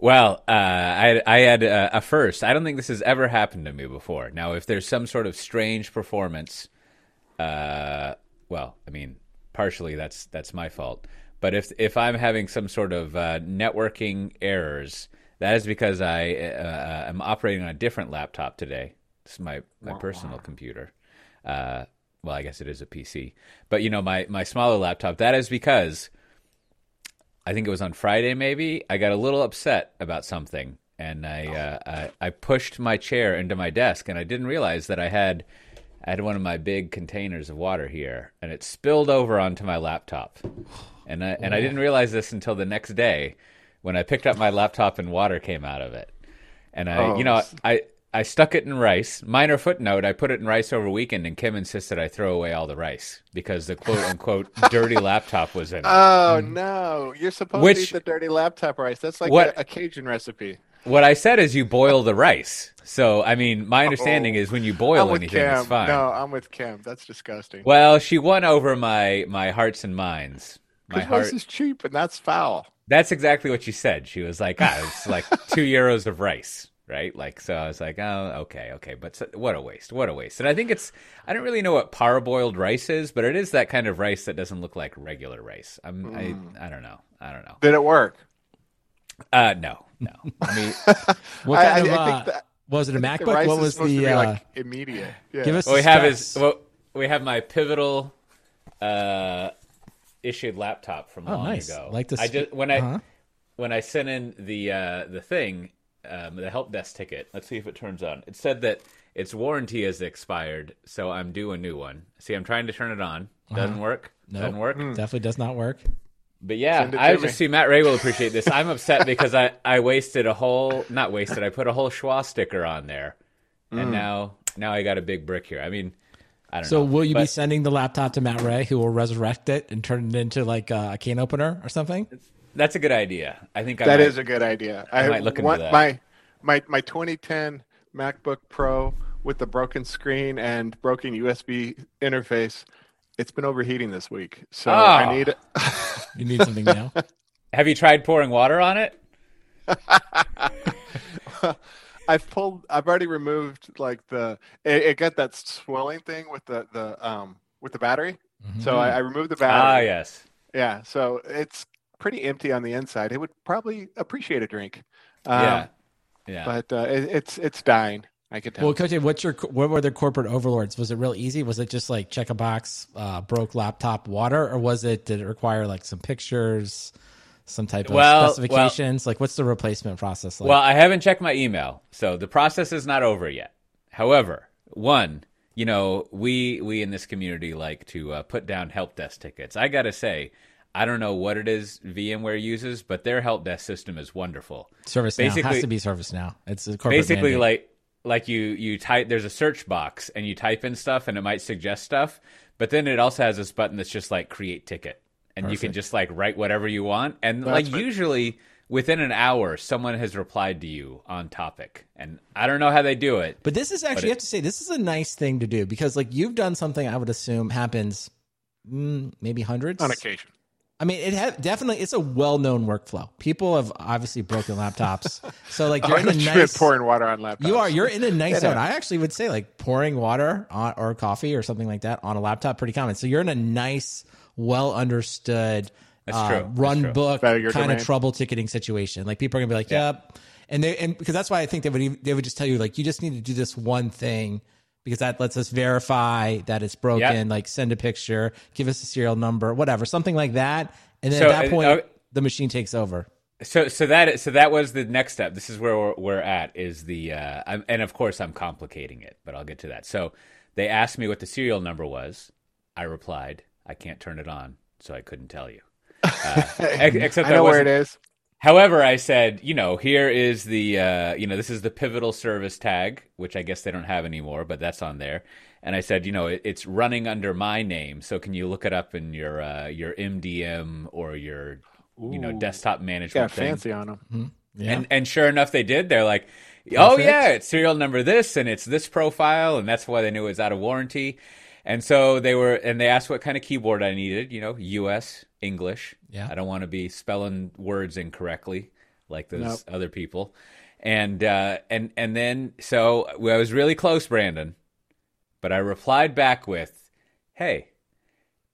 Well, uh, I, I had a, a, first. I don't think this has ever happened to me before. Now, if there's some sort of strange performance, uh, well, I mean, partially that's that's my fault. But if if I'm having some sort of uh, networking errors, that is because I uh, am operating on a different laptop today. This is my my personal computer. Uh, well, I guess it is a PC, but you know my my smaller laptop. That is because I think it was on Friday, maybe. I got a little upset about something, and I, uh, I, I pushed my chair into my desk, and I didn't realize that I had I had one of my big containers of water here, and it spilled over onto my laptop, and I, and I didn't realize this until the next day when I picked up my laptop and water came out of it, and I, oh. you know, I I stuck it in rice. Minor footnote: I put it in rice over weekend, and Kim insisted I throw away all the rice because the quote unquote dirty laptop was in it. Oh mm. no! You're supposed Which, to eat the dirty laptop rice. That's like what, a, a, Cajun recipe. What I said is you boil the rice. So I mean, my understanding oh, is when you boil anything, Kim. it's fine. No, I'm with Kim. That's disgusting. Well, she won over my my hearts and minds. My heart rice is cheap, and that's foul. That's exactly what she said. She was like, "Ah, it's like two euros of rice." Right? Like, so I was like, oh, okay, okay, but so, what a waste, what a waste. And I think it's, I don't really know what parboiled rice is, but it is that kind of rice that doesn't look like regular rice. I'm, mm. I, I don't know, I don't know. Did it work? Uh, no, no. I mean, what kind I, of, I uh, that, was it a MacBook? What was the uh, like immediate? Yeah. Give us. What we have is well, we have my pivotal uh, issued laptop from oh, long nice. ago. Like this. I just when I uh-huh. when I sent in the uh, the thing, um, the help desk ticket. Let's see if it turns on. It said that its warranty has expired, so I'm due a new one. See, I'm trying to turn it on. Doesn't uh-huh. work. Nope. Doesn't work. Mm. Definitely does not work. But yeah, I just see Matt Ray will appreciate this. I'm upset because I, I wasted a whole not wasted. I put a whole schwa sticker on there, and mm. now now I got a big brick here. I mean, I don't so know. will you but, be sending the laptop to Matt Ray, who will resurrect it and turn it into like a can opener or something? That's a good idea. I think I that might, is a good idea. I, I might look into that. My my my 2010 MacBook Pro with the broken screen and broken USB interface. It's been overheating this week, so oh. I need. you need something now. Have you tried pouring water on it? I've pulled. I've already removed like the. It, it, got that swelling thing with the the um with the battery. Mm-hmm. So I, I, removed the battery. Ah, yes. Yeah. So it's pretty empty on the inside. It would probably appreciate a drink. Um, yeah. Yeah. But uh, it, it's it's dying. I could tell. Well, Coach, what's your what were the corporate overlords? Was it real easy? Was it just like check a box, uh, broke laptop, water, or was it did it require like some pictures, some type of well, specifications? Well, like, what's the replacement process like? Well, I haven't checked my email, so the process is not over yet. However, one, you know, we we in this community like to uh, put down help desk tickets. I gotta say, I don't know what it is VMware uses, but their help desk system is wonderful. ServiceNow basically, has to be ServiceNow. It's a basically mandate. like like you you type. There's a search box and you type in stuff and it might suggest stuff, but then it also has this button that's just like create ticket, and Perfect. you can just like write whatever you want, and like what... usually within an hour someone has replied to you on topic and i don't know how they do it but this is actually you have to say this is a nice thing to do because like you've done something i would assume happens mm, maybe hundreds on occasion I mean, it ha- definitely it's a well-known workflow. People have obviously broken laptops, so like you're oh, in a nice pouring water on laptops. You are. You're in a nice zone. I actually would say like pouring water on, or coffee or something like that on a laptop pretty common. So you're in a nice, well understood, uh, run book kind of trouble ticketing situation. Like people are gonna be like, yeah. "Yep," and they and because that's why I think they would they would just tell you like you just need to do this one thing because that lets us verify that it's broken. Yep. Like send a picture, give us a serial number, whatever, something like that. And then so, at that point, uh, the machine takes over. So, so that so that was the next step. This is where we're, we're at. Is the uh, and of course I'm complicating it, but I'll get to that. So they asked me what the serial number was. I replied, I can't turn it on, so I couldn't tell you. Uh, except I know where it is. However, I said, you know, here is the, uh, you know, this is the pivotal service tag, which I guess they don't have anymore, but that's on there. And I said, you know, it, it's running under my name, so can you look it up in your uh, your MDM or your, Ooh. you know, desktop management? Yeah, thing. fancy on them. Mm-hmm. Yeah. And and sure enough, they did. They're like, oh Perfect. yeah, it's serial number this, and it's this profile, and that's why they knew it was out of warranty. And so they were, and they asked what kind of keyboard I needed. You know, U.S. English. Yeah. I don't want to be spelling words incorrectly. like those nope. other people. And uh, and and then so I was really close, Brandon, but I replied back with, "Hey,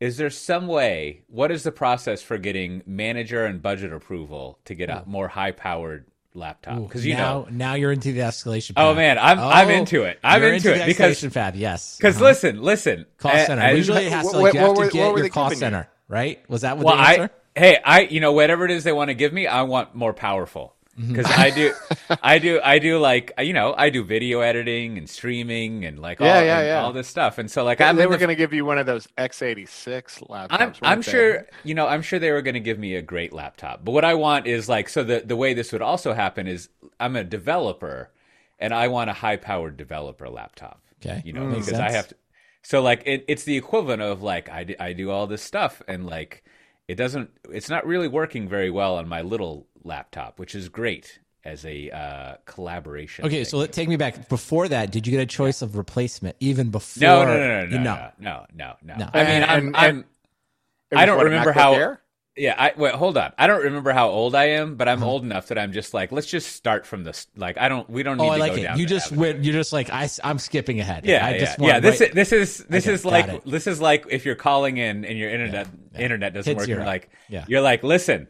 is there some way? What is the process for getting manager and budget approval to get a more high-powered laptop because you now, know now you're into the escalation. Path. Oh man, I'm oh, I'm into it. I'm into, into, it because path. Yes, because uh-huh. listen, listen. Cost center. Usually it has to like, you have to get your cost center, right? Was that what well, the answer? I, hey, I you know whatever it is they want to give me, I want more powerful because mm-hmm. I do, I do, I do like you know I do video editing and streaming and like yeah, all, yeah, yeah. all this stuff, and so like they, they were the, going to give you one of those x86 laptops. I'm, I'm sure you know I'm sure they were going to give me a great laptop, but what I want is like so the the way this would also happen is I'm a developer and I want a high powered developer laptop. Okay, you know mm, because I have to. So like it, it's the equivalent of like i do all this stuff and like it doesn't it's not really working very well on my little laptop, which is great as a uh, collaboration. Okay, thing. so let, take me back. Before that, did you get a choice of replacement even before? No, no, no, no, no, no, no. no, no. no. I mean, I'm, I'm, I'm I don't remember how. Air? Yeah, I wait. Hold up. I don't remember how old I am, but I'm uh-huh. old enough that I'm just like, let's just start from this. Like, I don't. We don't oh, need. Oh, I like it. You just went. You're just like I. I'm skipping ahead. Yeah, I just yeah. yeah this right, is this is this is like this is like if you're calling in and your internet yeah, yeah. internet doesn't work. You're like, yeah. you're like, listen,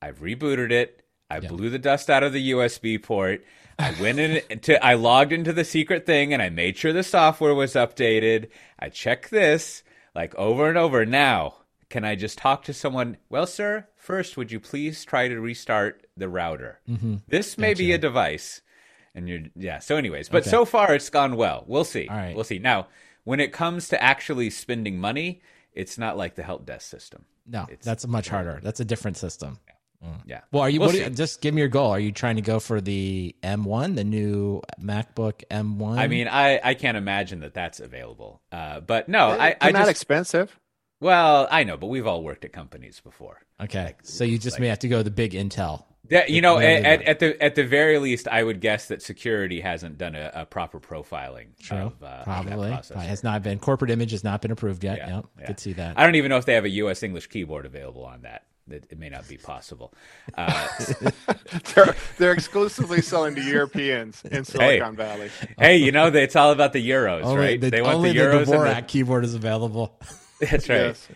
I've rebooted it. I blew the dust out of the USB port. I went in to I logged into the secret thing and I made sure the software was updated. I checked this like over and over. Now, can I just talk to someone? Well, sir, first would you please try to restart the router? Mm-hmm. This may gotcha. be a device. And you're yeah, so anyways, but okay. so far it's gone well. We'll see. All right. We'll see. Now, when it comes to actually spending money, it's not like the help desk system. No, it's, that's much harder. That's a different system. Mm. Yeah. Well, are you, we'll you, just give me your goal? Are you trying to go for the M1, the new MacBook M1? I mean, I, I can't imagine that that's available. Uh, but no, I, I not just, expensive. Well, I know, but we've all worked at companies before. Okay, like, so you just like, may have to go the big Intel. Yeah, you know, at, at, the at the very least, I would guess that security hasn't done a, a proper profiling. True, of, uh, probably of has not been corporate image has not been approved yet. Yeah, yep, yeah. could see that. I don't even know if they have a U.S. English keyboard available on that it, it may not be possible. Uh, they're, they're exclusively selling to Europeans in Silicon hey, Valley. Hey, you know it's all about the euros, only right? The, they want the euros. The Dvorak the... keyboard is available. That's right. Yes.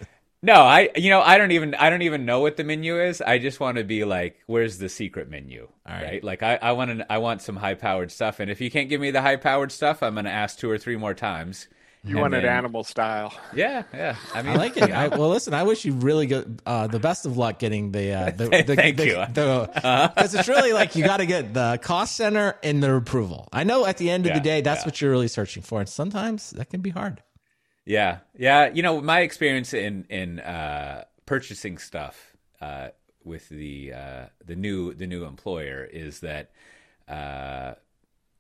No, I you know I don't even I don't even know what the menu is. I just want to be like, where's the secret menu? All right. right? Like I, I want to I want some high powered stuff, and if you can't give me the high powered stuff, I'm going to ask two or three more times you want it animal style. Yeah, yeah. I mean, I like it. I, well, listen, I wish you really good, uh, the best of luck getting the, uh, the, the Thank the, you. Because uh-huh. it's really like you got to get the cost center and the approval. I know at the end of yeah, the day, that's yeah. what you're really searching for, and sometimes that can be hard. Yeah, yeah. You know, my experience in in uh, purchasing stuff uh, with the uh, the new the new employer is that uh,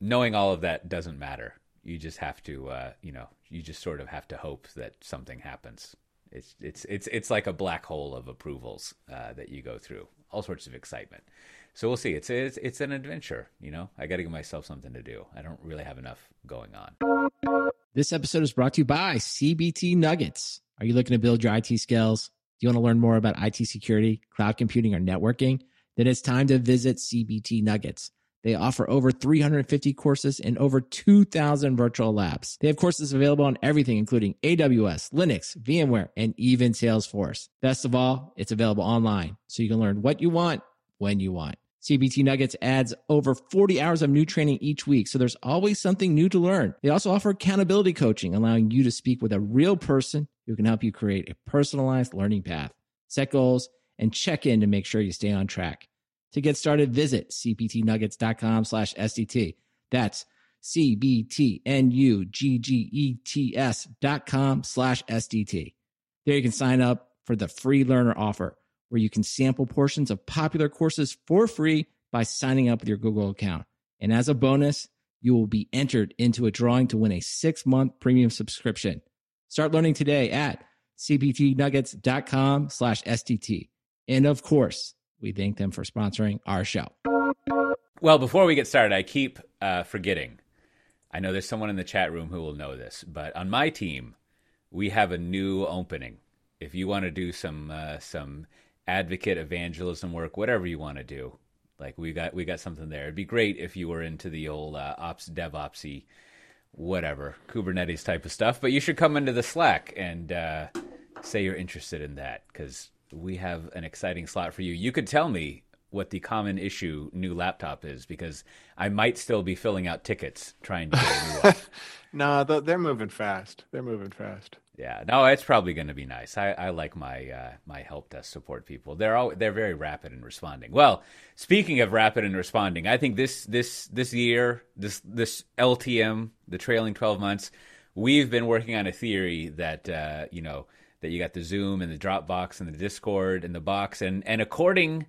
knowing all of that doesn't matter. You just have to uh, you know you just sort of have to hope that something happens. It's it's it's it's like a black hole of approvals uh, that you go through. All sorts of excitement. So we'll see. It's it's, it's an adventure you know? I got to give myself something to do. I don't really have enough going on this episode is brought to you by CBT Nuggets are you looking to build your it skills do you want to learn more about it security cloud computing or networking then it's time to visit CBT Nuggets they offer over 350 courses in over 2,000 virtual labs. They have courses available on everything, including AWS, Linux, VMware, and even Salesforce. Best of all, it's available online, so you can learn what you want when you want. CBT Nuggets adds over 40 hours of new training each week, so there's always something new to learn. They also offer accountability coaching, allowing you to speak with a real person who can help you create a personalized learning path, set goals, and check in to make sure you stay on track. To get started, visit cbtnuggets.com slash SDT. That's C-B-T-N-U-G-G-E-T-S dot com slash SDT. There you can sign up for the free learner offer where you can sample portions of popular courses for free by signing up with your Google account. And as a bonus, you will be entered into a drawing to win a six month premium subscription. Start learning today at cbtnuggets.com slash SDT. And of course, we thank them for sponsoring our show. Well, before we get started, I keep uh, forgetting. I know there's someone in the chat room who will know this, but on my team, we have a new opening. If you want to do some uh, some advocate evangelism work, whatever you want to do, Like we got we got something there. It'd be great if you were into the old uh, ops DevOpsy, whatever Kubernetes type of stuff. But you should come into the Slack and uh, say you're interested in that because we have an exciting slot for you. You could tell me what the common issue new laptop is because I might still be filling out tickets trying to get a new one. no, they're moving fast. They're moving fast. Yeah, no, it's probably going to be nice. I, I like my uh, my help desk support people. They're all they're very rapid in responding. Well, speaking of rapid in responding, I think this this this year this this LTM the trailing twelve months, we've been working on a theory that uh, you know that you got the Zoom and the Dropbox and the Discord and the box and and according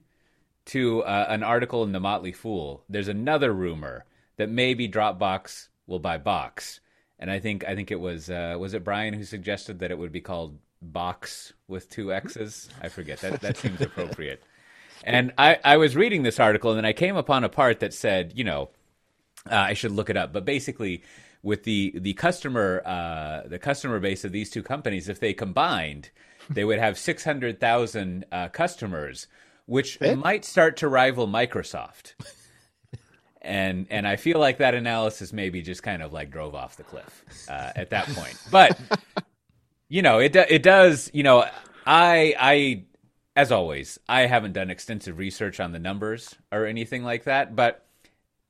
to uh, an article in the Motley Fool, there's another rumor that maybe Dropbox will buy Box and I think I think it was uh, was it Brian who suggested that it would be called Box with two X's. I forget that that seems appropriate. And I, I was reading this article and then I came upon a part that said, you know, uh, I should look it up, but basically with the the customer uh, the customer base of these two companies, if they combined, they would have six hundred thousand uh, customers, which might start to rival Microsoft and and I feel like that analysis maybe just kind of like drove off the cliff uh, at that point. But you know, it it does. You know, I I as always, I haven't done extensive research on the numbers or anything like that, but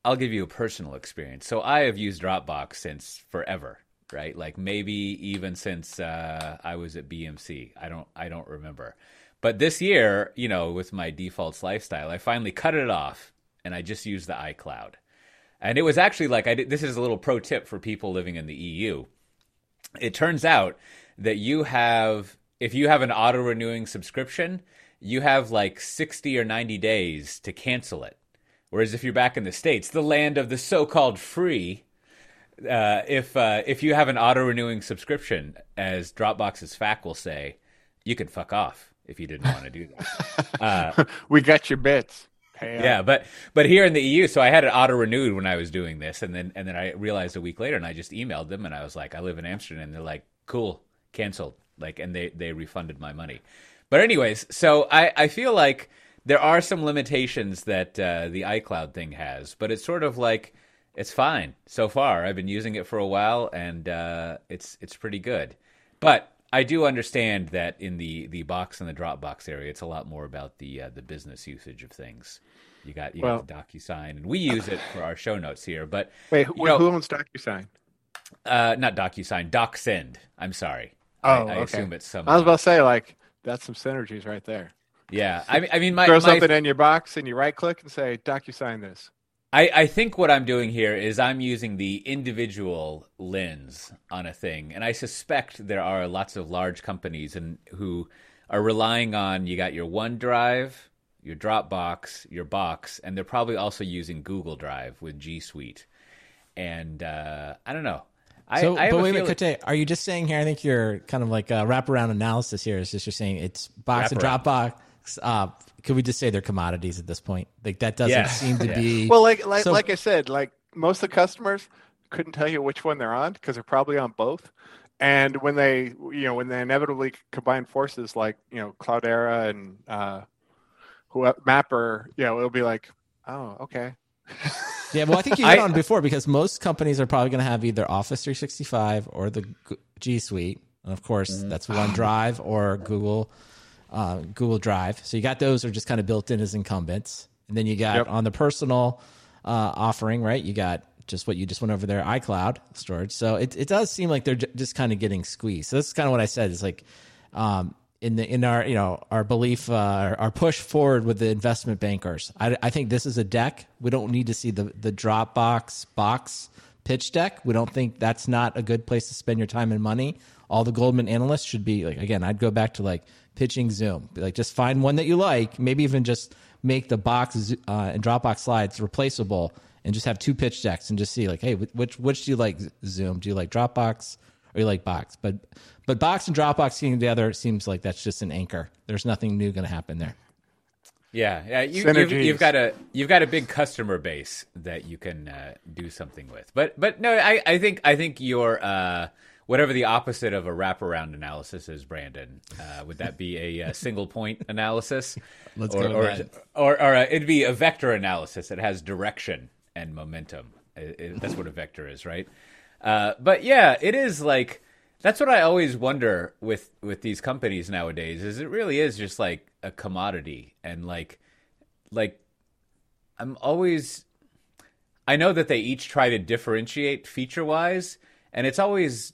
I'll give you a personal experience. So I have used Dropbox since forever, right? Like maybe even since uh, I was at BMC. I don't I don't remember. But this year, you know, with my defaults lifestyle, I finally cut it off and I just used the iCloud. And it was actually like I did, this is a little pro tip for people living in the EU. It turns out that you have if you have an auto renewing subscription, you have like 60 or 90 days to cancel it. Whereas if you're back in the states, the land of the so-called free, uh, if uh, if you have an auto renewing subscription, as Dropbox's FAQ will say, you can fuck off if you didn't want to do that. Uh, we got your bits. Yeah, but but here in the EU, so I had it auto renewed when I was doing this, and then and then I realized a week later, and I just emailed them, and I was like, I live in Amsterdam, and they're like, cool, canceled, like, and they they refunded my money. But anyways, so I I feel like there are some limitations that uh, the iCloud thing has, but it's sort of like it's fine so far. I've been using it for a while, and uh, it's it's pretty good. But I do understand that in the, the box and the Dropbox area, it's a lot more about the uh, the business usage of things. You got you well, got the DocuSign, and we use it for our show notes here. But wait, who, know, who owns DocuSign? Uh, not DocuSign, DocSend. I'm sorry. Oh, I, I okay. assume it's some. I was about to say like that's some synergies right there. Yeah, I mean, I mean, my throw my... something in your box and you right click and say DocuSign this. I, I think what I'm doing here is I'm using the individual lens on a thing, and I suspect there are lots of large companies and who are relying on you got your OneDrive, your Dropbox, your Box, and they're probably also using Google Drive with G Suite. And uh, I don't know. I, so, I but wait, wait, Cote, are you just saying here? I think you're kind of like a wraparound analysis here. Is just you're saying it's Box and Dropbox uh, could we just say they're commodities at this point? Like that doesn't yeah. seem to yeah. be well. Like like so, like I said, like most of the customers couldn't tell you which one they're on because they're probably on both. And when they you know when they inevitably combine forces, like you know Cloudera and uh, who MapR, you know it'll be like, oh okay. yeah, well, I think you hit on before because most companies are probably going to have either Office 365 or the G Suite, and of course mm-hmm. that's OneDrive or Google uh, Google Drive. So you got those are just kind of built in as incumbents, and then you got yep. on the personal uh, offering, right? You got just what you just went over there, iCloud storage. So it it does seem like they're j- just kind of getting squeezed. So that's kind of what I said. Is like um, in the in our you know our belief uh, our push forward with the investment bankers. I, I think this is a deck. We don't need to see the the Dropbox box pitch deck. We don't think that's not a good place to spend your time and money. All the Goldman analysts should be like again. I'd go back to like pitching Zoom. Like just find one that you like, maybe even just make the box uh, and Dropbox slides replaceable, and just have two pitch decks and just see like, hey, which which do you like Zoom? Do you like Dropbox or you like Box? But but Box and Dropbox getting together seems like that's just an anchor. There's nothing new going to happen there. Yeah, yeah. You, have you've got a you've got a big customer base that you can uh, do something with. But but no, I, I think I think your uh, whatever the opposite of a wraparound analysis is, Brandon. Uh, would that be a, a, single point analysis? Let's or, go. Or, or, or, uh, it'd be a vector analysis. It has direction and momentum. It, it, that's what a vector is, right? Uh, but yeah, it is like that's what I always wonder with with these companies nowadays. Is it really is just like a commodity and like like I'm always I know that they each try to differentiate feature wise, and it's always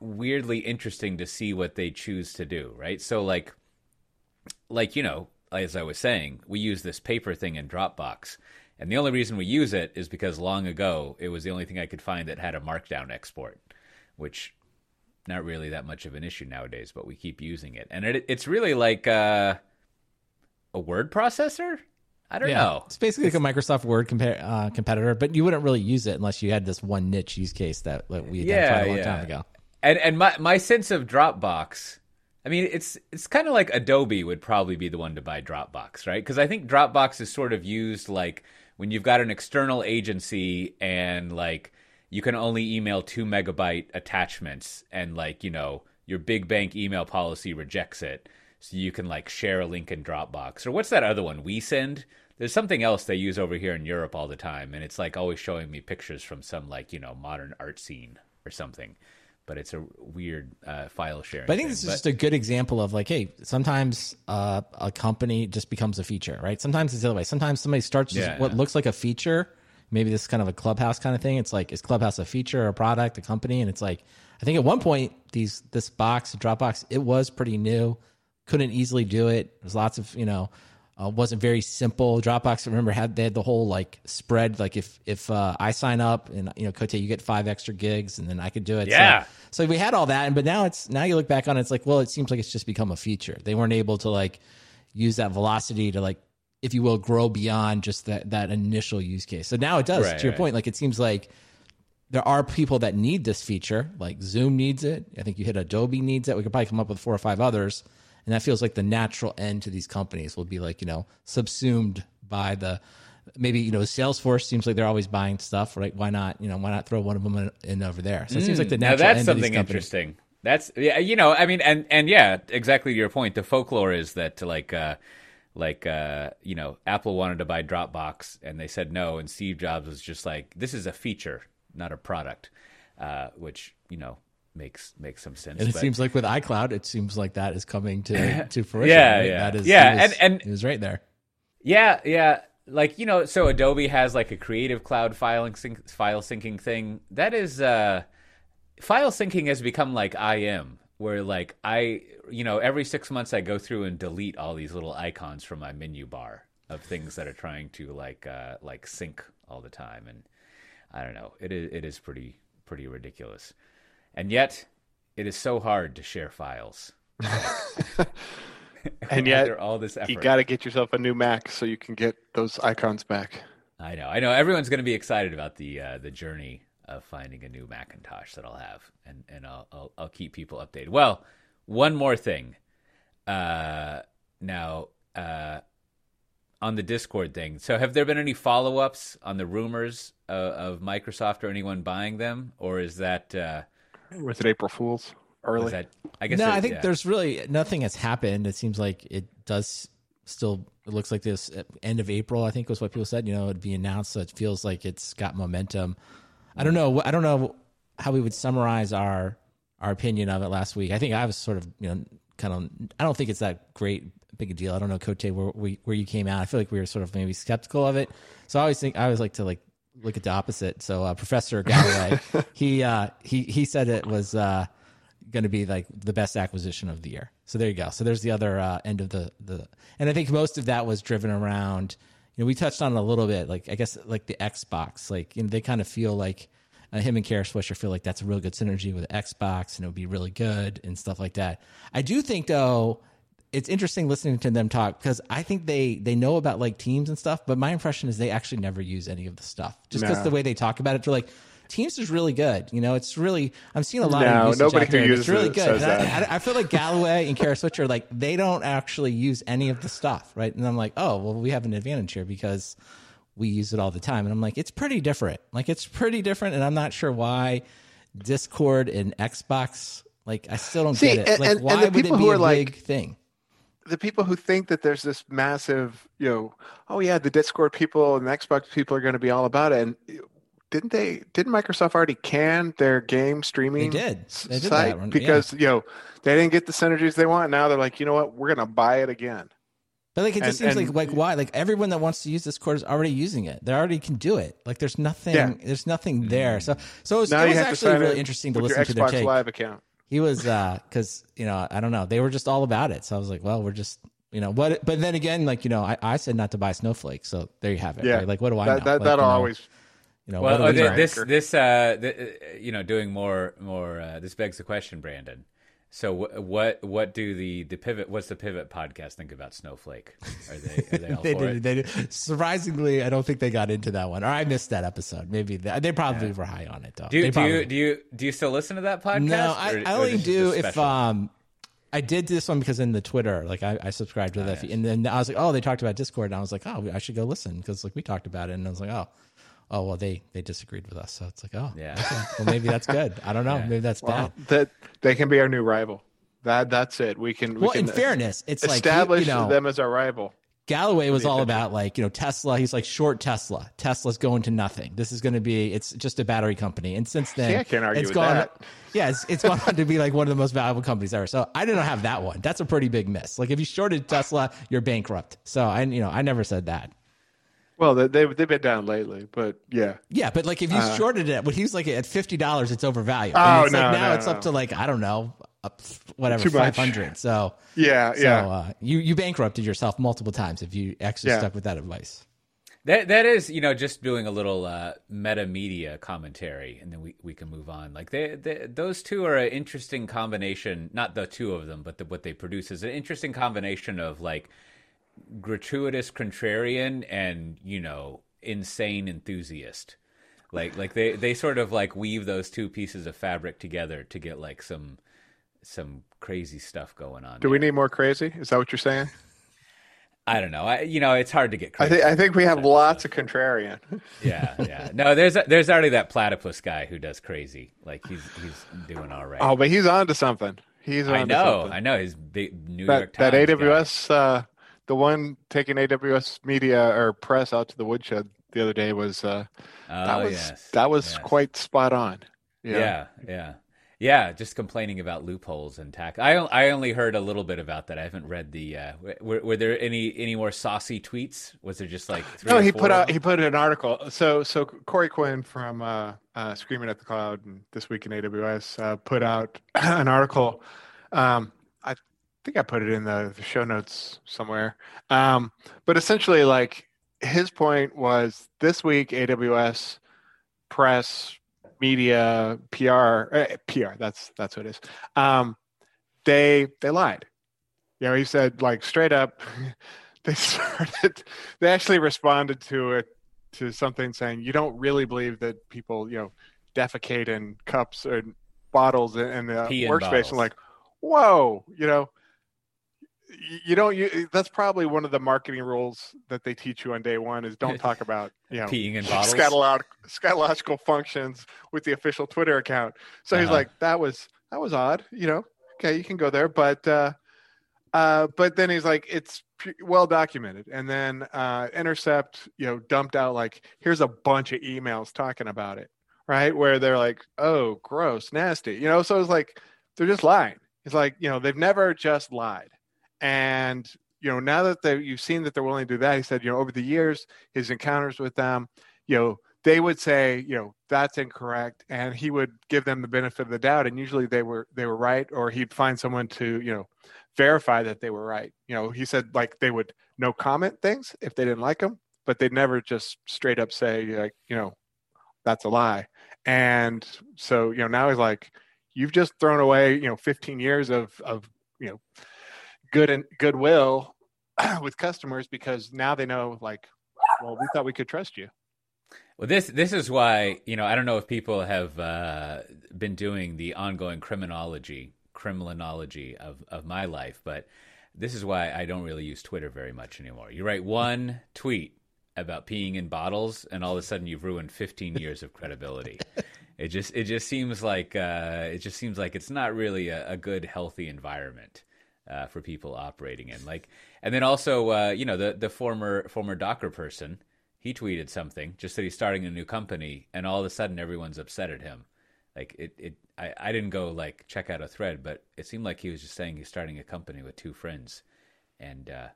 weirdly interesting to see what they choose to do, right? So like like you know, as I was saying, we use this paper thing in Dropbox. And the only reason we use it is because long ago it was the only thing I could find that had a markdown export, which not really that much of an issue nowadays, but we keep using it. And it, it's really like uh, a word processor. I don't yeah, know. It's basically it's, like a Microsoft Word compa- uh, competitor, but you wouldn't really use it unless you had this one niche use case that, that we identified yeah, a long yeah. time ago. And and my my sense of Dropbox, I mean, it's it's kind of like Adobe would probably be the one to buy Dropbox, right? Because I think Dropbox is sort of used like when you've got an external agency and like you can only email two megabyte attachments and like you know your big bank email policy rejects it so you can like share a link in Dropbox. Or what's that other one? WeSend. There's something else they use over here in Europe all the time, and it's like always showing me pictures from some like you know modern art scene or something. But it's a weird uh, file sharing. But I think thing. this is but, just a good example of like, hey, sometimes uh, a company just becomes a feature, right? Sometimes it's the other way. Sometimes somebody starts yeah, what yeah. looks like a feature. Maybe this is kind of a clubhouse kind of thing. It's like, is Clubhouse a feature, or a product, a company? And it's like, I think at one point these this box, Dropbox, it was pretty new couldn't easily do it. There's lots of you know, uh, wasn't very simple. Dropbox, I remember had they had the whole like spread. Like if if uh, I sign up and you know Cote, you get five extra gigs, and then I could do it. Yeah. So, so we had all that, and but now it's now you look back on it, it's like well, it seems like it's just become a feature. They weren't able to like use that velocity to like if you will grow beyond just that that initial use case. So now it does. Right, to your right. point, like it seems like there are people that need this feature, like Zoom needs it. I think you hit Adobe needs it. We could probably come up with four or five others and that feels like the natural end to these companies will be like you know subsumed by the maybe you know Salesforce seems like they're always buying stuff, right? Why not you know why not throw one of them in, in over there? So it seems like the mm, natural. Now that's something interesting. That's yeah, you know, I mean, and and yeah, exactly your point. The folklore is that like. uh like uh, you know, Apple wanted to buy Dropbox and they said no, and Steve Jobs was just like, "This is a feature, not a product," uh, which you know makes makes some sense. And it but, seems like with iCloud, it seems like that is coming to to fruition. yeah, right? yeah, that is, yeah, was, and and it was right there. Yeah, yeah. Like you know, so Adobe has like a Creative Cloud filing sync, file syncing thing. That is, uh, file syncing has become like IM, where like I, you know, every six months I go through and delete all these little icons from my menu bar of things that are trying to like uh, like sync all the time, and I don't know. It is it is pretty pretty ridiculous. And yet, it is so hard to share files. and yet, all this effort. you got to get yourself a new Mac so you can get those icons back. I know. I know. Everyone's going to be excited about the uh, the journey of finding a new Macintosh that I'll have, and and I'll I'll, I'll keep people updated. Well, one more thing. Uh, now, uh, on the Discord thing. So, have there been any follow ups on the rumors uh, of Microsoft or anyone buying them, or is that uh, was it April Fools early? That, I guess. No, it, I think yeah. there's really nothing has happened. It seems like it does still. It looks like this end of April. I think was what people said. You know, it'd be announced. So it feels like it's got momentum. I don't know. I don't know how we would summarize our our opinion of it last week. I think I was sort of you know kind of. I don't think it's that great big a deal. I don't know, Cote, where we, where you came out. I feel like we were sort of maybe skeptical of it. So I always think I always like to like look at the opposite. So uh, Professor Galloway, he uh, he he said it was uh, going to be like the best acquisition of the year. So there you go. So there's the other uh, end of the the, and I think most of that was driven around. You know, we touched on it a little bit. Like I guess like the Xbox. Like you know, they kind of feel like. Uh, him and Kara Swisher feel like that's a real good synergy with Xbox and it would be really good and stuff like that. I do think though it's interesting listening to them talk because I think they they know about like teams and stuff, but my impression is they actually never use any of the stuff just because the way they talk about it. They're like. Teams is really good. You know, it's really. I'm seeing a lot no, of nobody who uses it's really good. I, I, feel like Galloway and Kara Swisher, like they don't actually use any of the stuff, right? And I'm like, oh, well, we have an advantage here because we use it all the time. And I'm like, it's pretty different. Like it's pretty different, and I'm not sure why Discord and Xbox. Like I still don't See, get it. Like and, why and would it be a big thing? The people who think that there's this massive, you know, oh yeah, the Discord people and the Xbox people are going to be all about it. And eh, didn't they? Didn't Microsoft already can their game streaming? They did. They did site because yeah. you know they didn't get the synergies they want. Now they're like, you know what? We're going to buy it again. But like it just and, seems and, like like why like everyone that wants to use Discord is already using it. They already can do it. Like there's nothing yeah. there's nothing there. So so it was, it was actually really interesting to listen to their take. Live account. He was uh because you know I don't know they were just all about it. So I was like, well, we're just you know what? But then again, like you know, I, I said not to buy Snowflake, so there you have it. Yeah. Right? Like what do I that, know? That, like, that'll you know, always. You know, well, this this uh, the, you know, doing more more. Uh, this begs the question, Brandon. So what what do the the pivot what's the pivot podcast think about Snowflake? Are they are they all they for did, it? They did. Surprisingly, I don't think they got into that one, or I missed that episode. Maybe they, they probably yeah. were high on it though. Do, do you do you do you still listen to that podcast? No, I, or, I only do if um I did this one because in the Twitter, like I, I subscribed to oh, that, yes. and then I was like, oh, they talked about Discord, and I was like, oh, I should go listen because like we talked about it, and I was like, oh, oh well they they disagreed with us so it's like oh yeah okay. well maybe that's good i don't know yeah. maybe that's well, bad that they can be our new rival that that's it. We can. We well, can in fairness, it's establish like you know, them as our rival. Galloway was all about like you know Tesla. He's like short Tesla. Tesla's going to nothing. This is going to be. It's just a battery company. And since then, See, I can't argue it's with gone. That. Yeah, it's, it's gone on to be like one of the most valuable companies ever. So I didn't have that one. That's a pretty big miss. Like if you shorted Tesla, you're bankrupt. So I you know I never said that. Well, they they've been down lately, but yeah, yeah. But like if you uh, shorted it, when he was like at fifty dollars, it's overvalued. Oh it's no, like now no, it's no. up to like I don't know up whatever five hundred. So yeah, so, yeah. Uh, you you bankrupted yourself multiple times if you actually yeah. stuck with that advice. That that is you know just doing a little uh, meta media commentary, and then we, we can move on. Like they, they those two are an interesting combination. Not the two of them, but the, what they produce is an interesting combination of like gratuitous contrarian and you know insane enthusiast like like they they sort of like weave those two pieces of fabric together to get like some some crazy stuff going on. Do there. we need more crazy? Is that what you're saying? I don't know. I, you know, it's hard to get. Crazy I think I think we have lots of contrarian. yeah, yeah. No, there's there's already that platypus guy who does crazy. Like he's he's doing all right. Oh, but he's on to something. He's on I know. Something. I know. His big New that, York Times. That AWS, uh, the one taking AWS media or press out to the woodshed the other day was uh, oh, that was yes. that was yes. quite spot on. Yeah. yeah, yeah, yeah. Just complaining about loopholes and tax. I I only heard a little bit about that. I haven't read the. Uh, were, were there any any more saucy tweets? Was there just like no? he put out he put an article. So so Corey Quinn from uh, uh, Screaming at the Cloud and this week in AWS uh, put out an article. Um, think I put it in the, the show notes somewhere. Um, but essentially, like his point was this week AWS press media PR eh, PR that's that's what it is. Um, they they lied. You know, he said like straight up. they started. They actually responded to it to something saying you don't really believe that people you know defecate in cups or bottles in, in the workspace. Bottles. And like, whoa, you know, you don't you, that's probably one of the marketing rules that they teach you on day one is don't talk about you know peeing in bottles. scatological, scatological functions with the official twitter account. So uh-huh. he's like that was that was odd you know? Okay you can go there. But uh uh but then he's like it's well documented. And then uh intercept you know dumped out like here's a bunch of emails talking about it right? Where they're like oh gross nasty you know? So it's like they're just lying. It's like you know they've never just lied and you know, now that they, you've seen that they're willing to do that, he said, you know, over the years, his encounters with them, you know, they would say, you know, that's incorrect, and he would give them the benefit of the doubt, and usually they were they were right, or he'd find someone to, you know, verify that they were right. You know, he said like they would no comment things if they didn't like them, but they'd never just straight up say like, you know, that's a lie. And so, you know, now he's like, you've just thrown away, you know, 15 years of of you know good and goodwill with customers because now they know like well we thought we could trust you. Well this this is why you know i don't know if people have uh, been doing the ongoing criminology criminology of of my life but this is why i don't really use twitter very much anymore. You write one tweet about peeing in bottles and all of a sudden you've ruined 15 years of credibility. It just it just seems like uh, it just seems like it's not really a, a good healthy environment uh, for people operating in. Like, and then also uh, you know the the former former Docker person he tweeted something just that he's starting a new company, and all of a sudden everyone's upset at him. Like it, it I, I didn't go like check out a thread, but it seemed like he was just saying he's starting a company with two friends, and uh,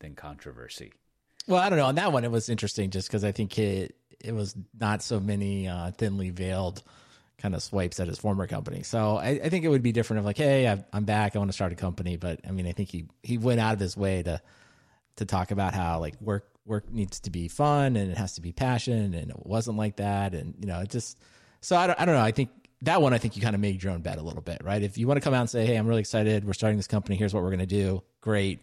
then controversy. Well, I don't know. On that one, it was interesting just because I think it it was not so many uh, thinly veiled kind of swipes at his former company. So I, I think it would be different of like, hey, I'm back. I want to start a company. But I mean, I think he he went out of his way to to talk about how like work work needs to be fun and it has to be passion, and it wasn't like that. And you know, it just so I don't I don't know. I think that one I think you kind of made your own bet a little bit, right? If you want to come out and say, hey, I'm really excited. We're starting this company. Here's what we're going to do. Great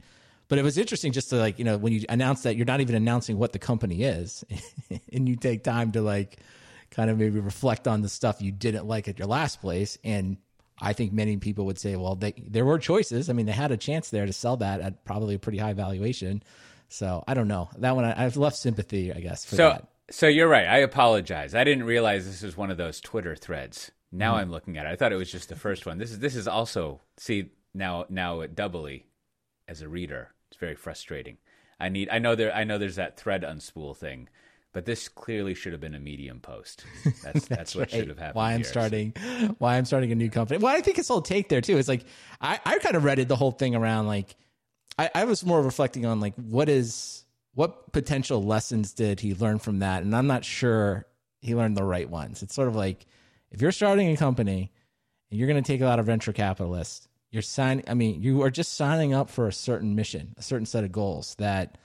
but it was interesting just to like, you know, when you announce that you're not even announcing what the company is and you take time to like kind of maybe reflect on the stuff you didn't like at your last place. And I think many people would say, well, they, there were choices. I mean, they had a chance there to sell that at probably a pretty high valuation. So I don't know that one. I, have left sympathy, I guess. so, that. so you're right. I apologize. I didn't realize this was one of those Twitter threads. Now mm-hmm. I'm looking at it. I thought it was just the first one. This is this is also see now now doubly as a reader. It's very frustrating. I need. I know there. I know there's that thread unspool thing, but this clearly should have been a medium post. That's that's, that's what right. should have happened. Why I'm here. starting. Why I'm starting a new company. Well, I think it's all take there too. It's like I I kind of read it the whole thing around like I I was more reflecting on like what is what potential lessons did he learn from that, and I'm not sure he learned the right ones. It's sort of like if you're starting a company and you're going to take a lot of venture capitalists you're signing i mean you are just signing up for a certain mission a certain set of goals that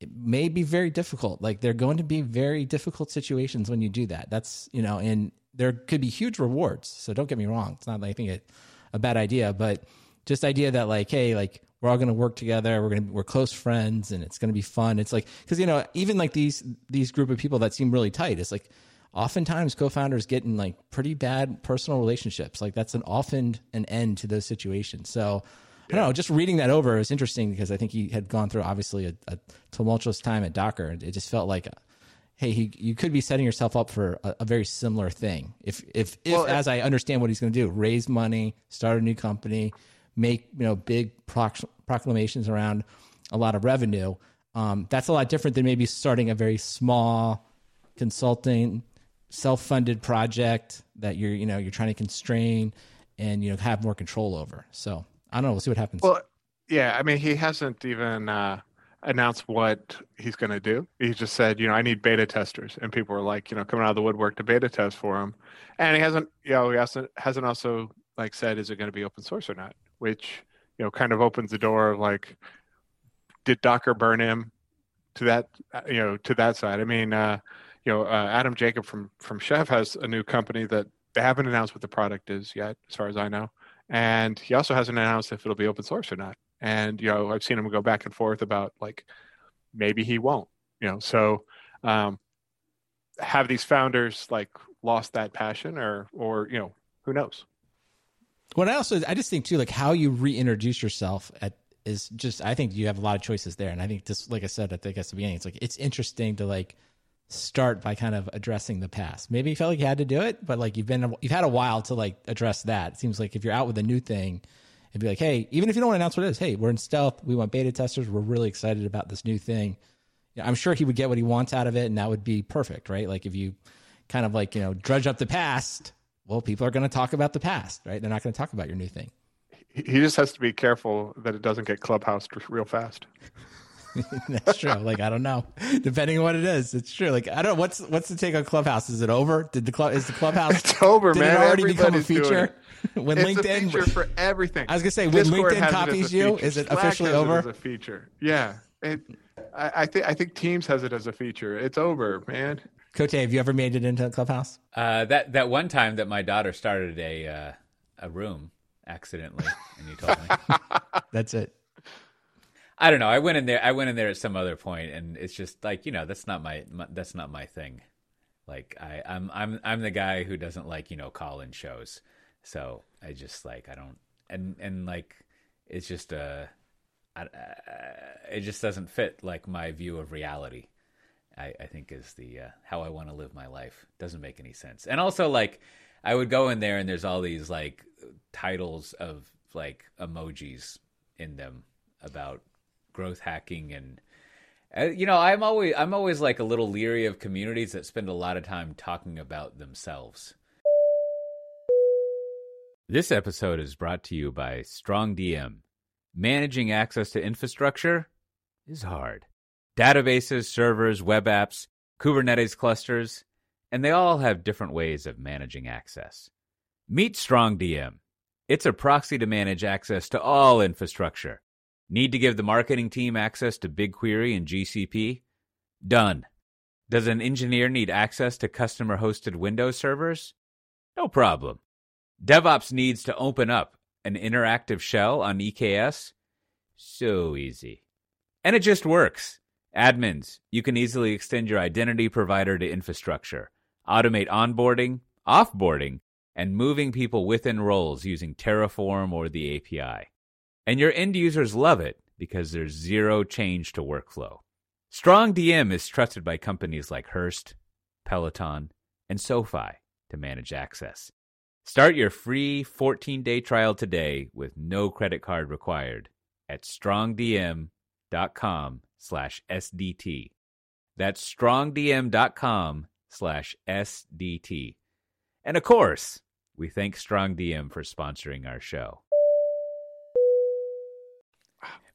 it may be very difficult. Like they're going to be very difficult situations when you do that. That's you know and there could be huge rewards. So don't get me wrong. It's not like i think it a bad idea but just idea that like hey like we're all going to work together. We're going to we're close friends and it's going to be fun. It's like because you know even like these these group of people that seem really tight it's like oftentimes co-founders get in like pretty bad personal relationships. Like that's an often an end to those situations. So I don't know. Just reading that over was interesting because I think he had gone through obviously a, a tumultuous time at Docker. It just felt like, hey, he, you could be setting yourself up for a, a very similar thing. If if if well, as I understand what he's going to do, raise money, start a new company, make you know big proclamations around a lot of revenue. Um, that's a lot different than maybe starting a very small consulting self-funded project that you're you know you're trying to constrain and you know have more control over. So I don't know. We'll see what happens. Well, yeah. I mean, he hasn't even uh, announced what he's going to do. He just said, you know, I need beta testers, and people were like, you know, coming out of the woodwork to beta test for him. And he hasn't, you know, he hasn't hasn't also like said, is it going to be open source or not? Which you know, kind of opens the door of like, did Docker burn him to that, uh, you know, to that side? I mean. uh you know, uh, Adam Jacob from from Chef has a new company that they haven't announced what the product is yet, as far as I know, and he also hasn't announced if it'll be open source or not. And you know, I've seen him go back and forth about like maybe he won't. You know, so um, have these founders like lost that passion, or or you know, who knows? What I also I just think too, like how you reintroduce yourself at is just I think you have a lot of choices there, and I think just like I said, I think at the beginning, it's like it's interesting to like start by kind of addressing the past. Maybe you felt like you had to do it, but like you've been you've had a while to like address that. It seems like if you're out with a new thing, it'd be like, hey, even if you don't announce what it is, hey, we're in stealth. We want beta testers. We're really excited about this new thing. I'm sure he would get what he wants out of it, and that would be perfect, right? Like if you kind of like you know drudge up the past, well, people are going to talk about the past, right? They're not going to talk about your new thing. He just has to be careful that it doesn't get clubhouse real fast. That's true. Like I don't know, depending on what it is, it's true. Like I don't. Know what's what's the take on Clubhouse? Is it over? Did the club is the Clubhouse? It's over, did man. It already become a feature. when it's LinkedIn a feature for everything. I was gonna say when Discord LinkedIn copies you, is it Slack officially over? as a feature, yeah. It, I, I think I think Teams has it as a feature. It's over, man. Cote, have you ever made it into Clubhouse? Uh, that that one time that my daughter started a uh, a room accidentally, and you told me. That's it. I don't know. I went in there. I went in there at some other point, and it's just like you know that's not my, my that's not my thing. Like I, I'm I'm I'm the guy who doesn't like you know call in shows. So I just like I don't and and like it's just uh, I, uh, it just doesn't fit like my view of reality. I, I think is the uh, how I want to live my life. Doesn't make any sense. And also, like, I would go in there and there's all these like titles of like emojis in them about growth hacking and uh, you know i'm always i'm always like a little leery of communities that spend a lot of time talking about themselves this episode is brought to you by StrongDM. Managing access to infrastructure is hard. Databases, servers, web apps, Kubernetes clusters, and they all have different ways of managing access. Meet StrongDM. It's a proxy to manage access to all infrastructure. Need to give the marketing team access to BigQuery and GCP? Done. Does an engineer need access to customer hosted Windows servers? No problem. DevOps needs to open up an interactive shell on EKS? So easy. And it just works. Admins, you can easily extend your identity provider to infrastructure, automate onboarding, offboarding, and moving people within roles using Terraform or the API. And your end users love it because there's zero change to workflow. StrongDM is trusted by companies like Hearst, Peloton, and SoFi to manage access. Start your free 14-day trial today with no credit card required at strongdm.com slash SDT. That's strongdm.com slash SDT. And of course, we thank StrongDM for sponsoring our show.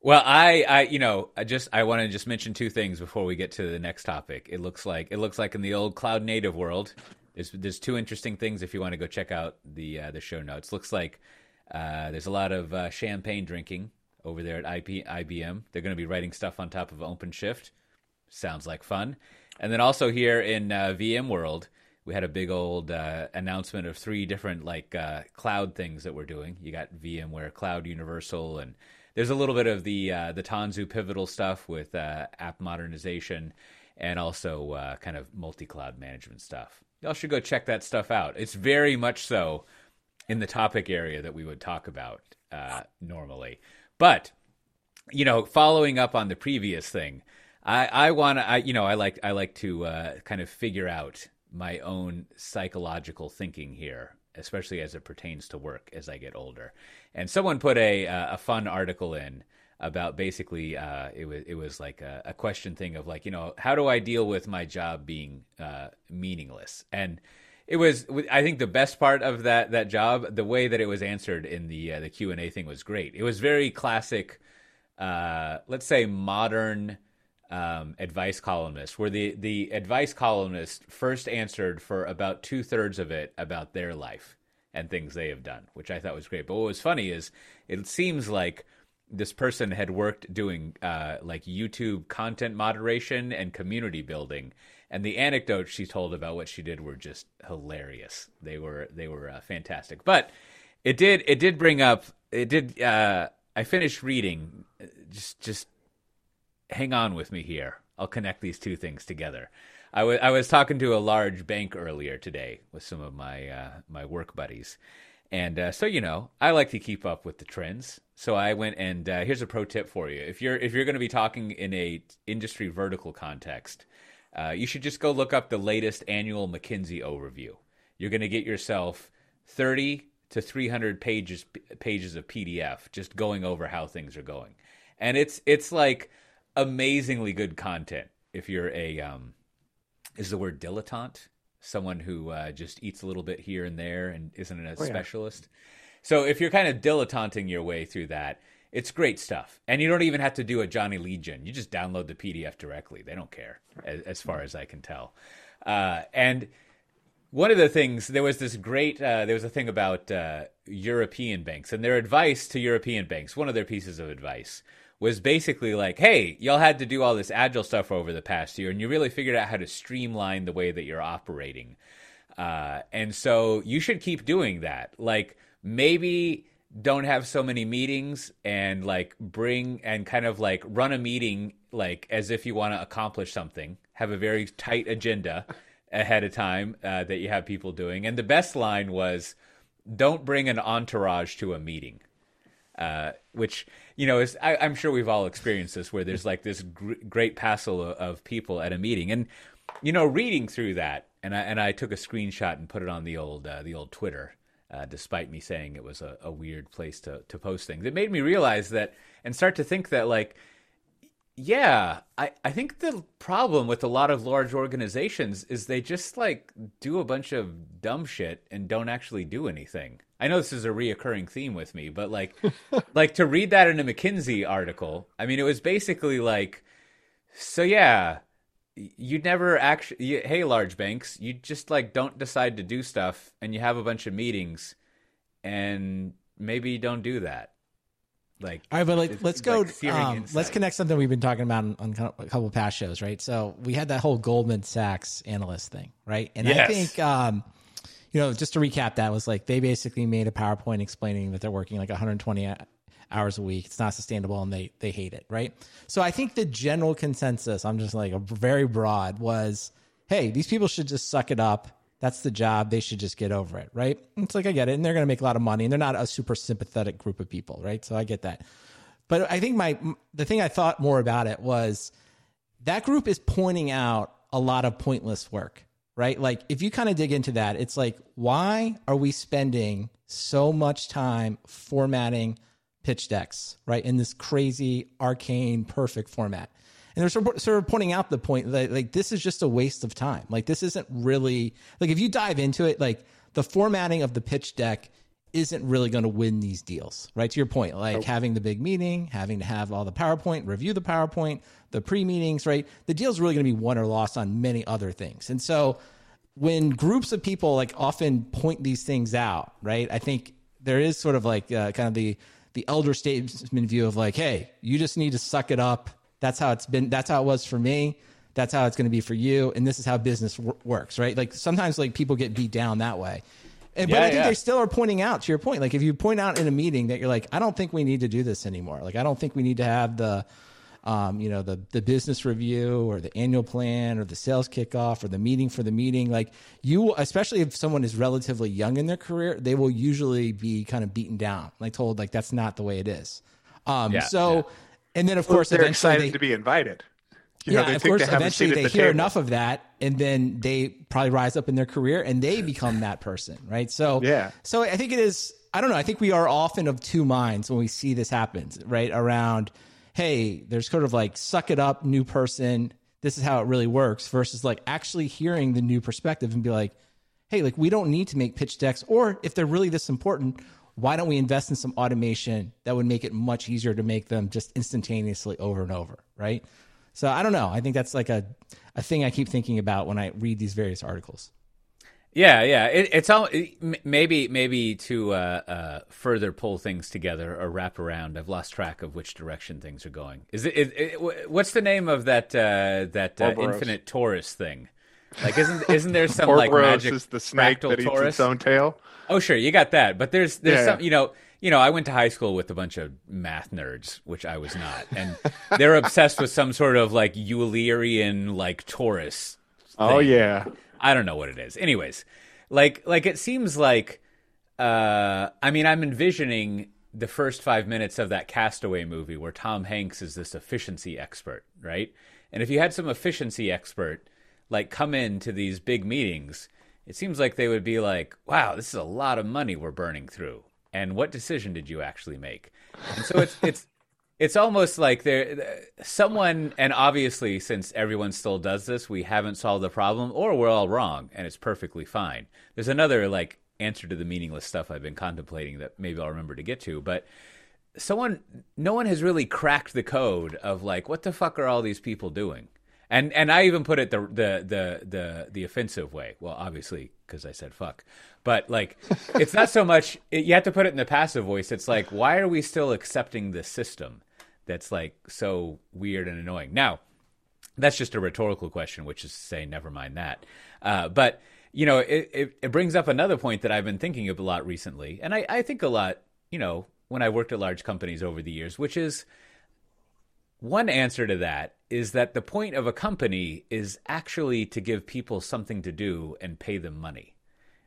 Well, I, I, you know, I just I want to just mention two things before we get to the next topic. It looks like it looks like in the old cloud native world, there's there's two interesting things if you want to go check out the uh, the show notes. Looks like uh, there's a lot of uh, champagne drinking over there at IP, IBM. They're going to be writing stuff on top of OpenShift. Sounds like fun. And then also here in uh, VMworld, we had a big old uh, announcement of three different like uh, cloud things that we're doing. You got VMware Cloud Universal, and there's a little bit of the uh, the Tanzu Pivotal stuff with uh, app modernization, and also uh, kind of multi cloud management stuff. Y'all should go check that stuff out. It's very much so in the topic area that we would talk about uh, normally. But you know, following up on the previous thing, I, I want to, I, you know, I like, I like to uh, kind of figure out my own psychological thinking here, especially as it pertains to work as I get older. And someone put a uh, a fun article in about basically uh, it was it was like a, a, question thing of like you know how do I deal with my job being uh, meaningless and it was I think the best part of that that job the way that it was answered in the uh, the Q and A thing was great. It was very classic, uh, let's say modern um, advice columnist, where the the advice columnist first answered for about two thirds of it about their life and things they have done, which I thought was great. But what was funny is it seems like this person had worked doing uh, like YouTube content moderation and community building and the anecdotes she told about what she did were just hilarious. They were they were uh, fantastic. But it did it did bring up it did. Uh, I finished reading. Just just hang on with me here. I'll connect these two things together. I was I was talking to a large bank earlier today with some of my uh, my work buddies, and uh, so you know I like to keep up with the trends. So I went and uh, here's a pro tip for you: if you're if you're going to be talking in a industry vertical context, uh, you should just go look up the latest annual McKinsey overview. You're going to get yourself 30 to 300 pages pages of PDF just going over how things are going, and it's it's like amazingly good content. If you're a um, is the word dilettante, someone who uh, just eats a little bit here and there and isn't a oh, specialist. Yeah. So if you're kind of dilettanting your way through that, it's great stuff. And you don't even have to do a Johnny Legion. You just download the PDF directly. They don't care, as, as far as I can tell. Uh, and one of the things, there was this great, uh, there was a thing about uh, European banks and their advice to European banks. One of their pieces of advice was basically like, hey, y'all had to do all this agile stuff over the past year, and you really figured out how to streamline the way that you're operating. Uh, and so you should keep doing that. Like, maybe don't have so many meetings and like bring and kind of like run a meeting like as if you want to accomplish something have a very tight agenda ahead of time uh, that you have people doing and the best line was don't bring an entourage to a meeting uh, which you know I, am sure we've all experienced this, where there's like this gr- great passel of, of, people at a meeting, and you know, reading through that, and I and I took a screenshot and put it on the old uh, the old Twitter. Uh, despite me saying it was a, a weird place to, to post things, it made me realize that and start to think that like yeah, I, I think the problem with a lot of large organizations is they just like do a bunch of dumb shit and don't actually do anything. I know this is a reoccurring theme with me, but like like to read that in a McKinsey article, I mean it was basically like so yeah, you never actually you, hey large banks, you just like don't decide to do stuff and you have a bunch of meetings and maybe don't do that like all right but like let's go like um, let's connect something we've been talking about on, on, a couple past shows right? So we had that whole goldman sachs analyst thing right? And yes. i think um, you know just to recap that was like they basically made a powerpoint explaining that they're working like 120 hours a week. It's not sustainable and they they hate it right? So i think the general consensus i'm just like a very broad was hey these people should just suck it up that's the job. They should just get over it, right? It's like I get it, and they're going to make a lot of money, and they're not a super sympathetic group of people, right? So I get that. But I think my the thing I thought more about it was that group is pointing out a lot of pointless work, right? Like if you kind of dig into that, it's like why are we spending so much time formatting pitch decks, right? In this crazy arcane perfect format and they're sort of pointing out the point that like this is just a waste of time. Like this isn't really like if you dive into it, like the formatting of the pitch deck isn't really going to win these deals, right? To your point, like having the big meeting, having to have all the PowerPoint, review the PowerPoint, the pre meetings, right? The deal is really going to be won or lost on many other things. And so when groups of people like often point these things out, right? I think there is sort of like uh, kind of the the elder statesman view of like, hey, you just need to suck it up that's how it's been. That's how it was for me. That's how it's going to be for you. And this is how business w- works, right? Like sometimes like people get beat down that way. And, yeah, but I think yeah. they still are pointing out to your point. Like if you point out in a meeting that you're like, I don't think we need to do this anymore. Like I don't think we need to have the, um, you know, the the business review or the annual plan or the sales kickoff or the meeting for the meeting. Like you, especially if someone is relatively young in their career, they will usually be kind of beaten down, like told like that's not the way it is. Um, yeah, so and then of course they're excited they, to be invited. You yeah, know, of course. Eventually, they the hear table. enough of that, and then they probably rise up in their career, and they become that person, right? So, yeah. So I think it is. I don't know. I think we are often of two minds when we see this happen, right? Around, hey, there's sort of like suck it up, new person. This is how it really works, versus like actually hearing the new perspective and be like, hey, like we don't need to make pitch decks, or if they're really this important, why don't we invest in some automation that would make it much easier to make them just instantaneously over and over, right? So I don't know. I think that's like a a thing I keep thinking about when I read these various articles. Yeah, yeah. It, it's all it, maybe maybe to uh, uh, further pull things together or wrap around. I've lost track of which direction things are going. Is it? it what's the name of that uh, that uh, infinite torus thing? Like, isn't isn't there some like magic is the snake that eats its own tail? Oh, sure, you got that. But there's there's yeah, some, yeah. you know, you know, I went to high school with a bunch of math nerds, which I was not, and they're obsessed with some sort of like Eulerian like torus. Oh yeah, I don't know what it is. Anyways, like like it seems like, uh, I mean, I'm envisioning the first five minutes of that Cast Away movie where Tom Hanks is this efficiency expert, right? And if you had some efficiency expert like come into these big meetings, it seems like they would be like, "Wow, this is a lot of money we're burning through." And what decision did you actually make? And so it's it's it's almost like there someone and obviously since everyone still does this, we haven't solved the problem or we're all wrong and it's perfectly fine. There's another like answer to the meaningless stuff I've been contemplating that maybe I'll remember to get to, but someone no one has really cracked the code of like what the fuck are all these people doing? And and I even put it the the the the the offensive way. Well, obviously because I said fuck, but like it's not so much. It, you have to put it in the passive voice. It's like why are we still accepting the system that's like so weird and annoying? Now, that's just a rhetorical question, which is to say, never mind that. Uh, but you know, it, it, it brings up another point that I've been thinking of a lot recently, and I, I think a lot. You know, when I worked at large companies over the years, which is one answer to that is that the point of a company is actually to give people something to do and pay them money,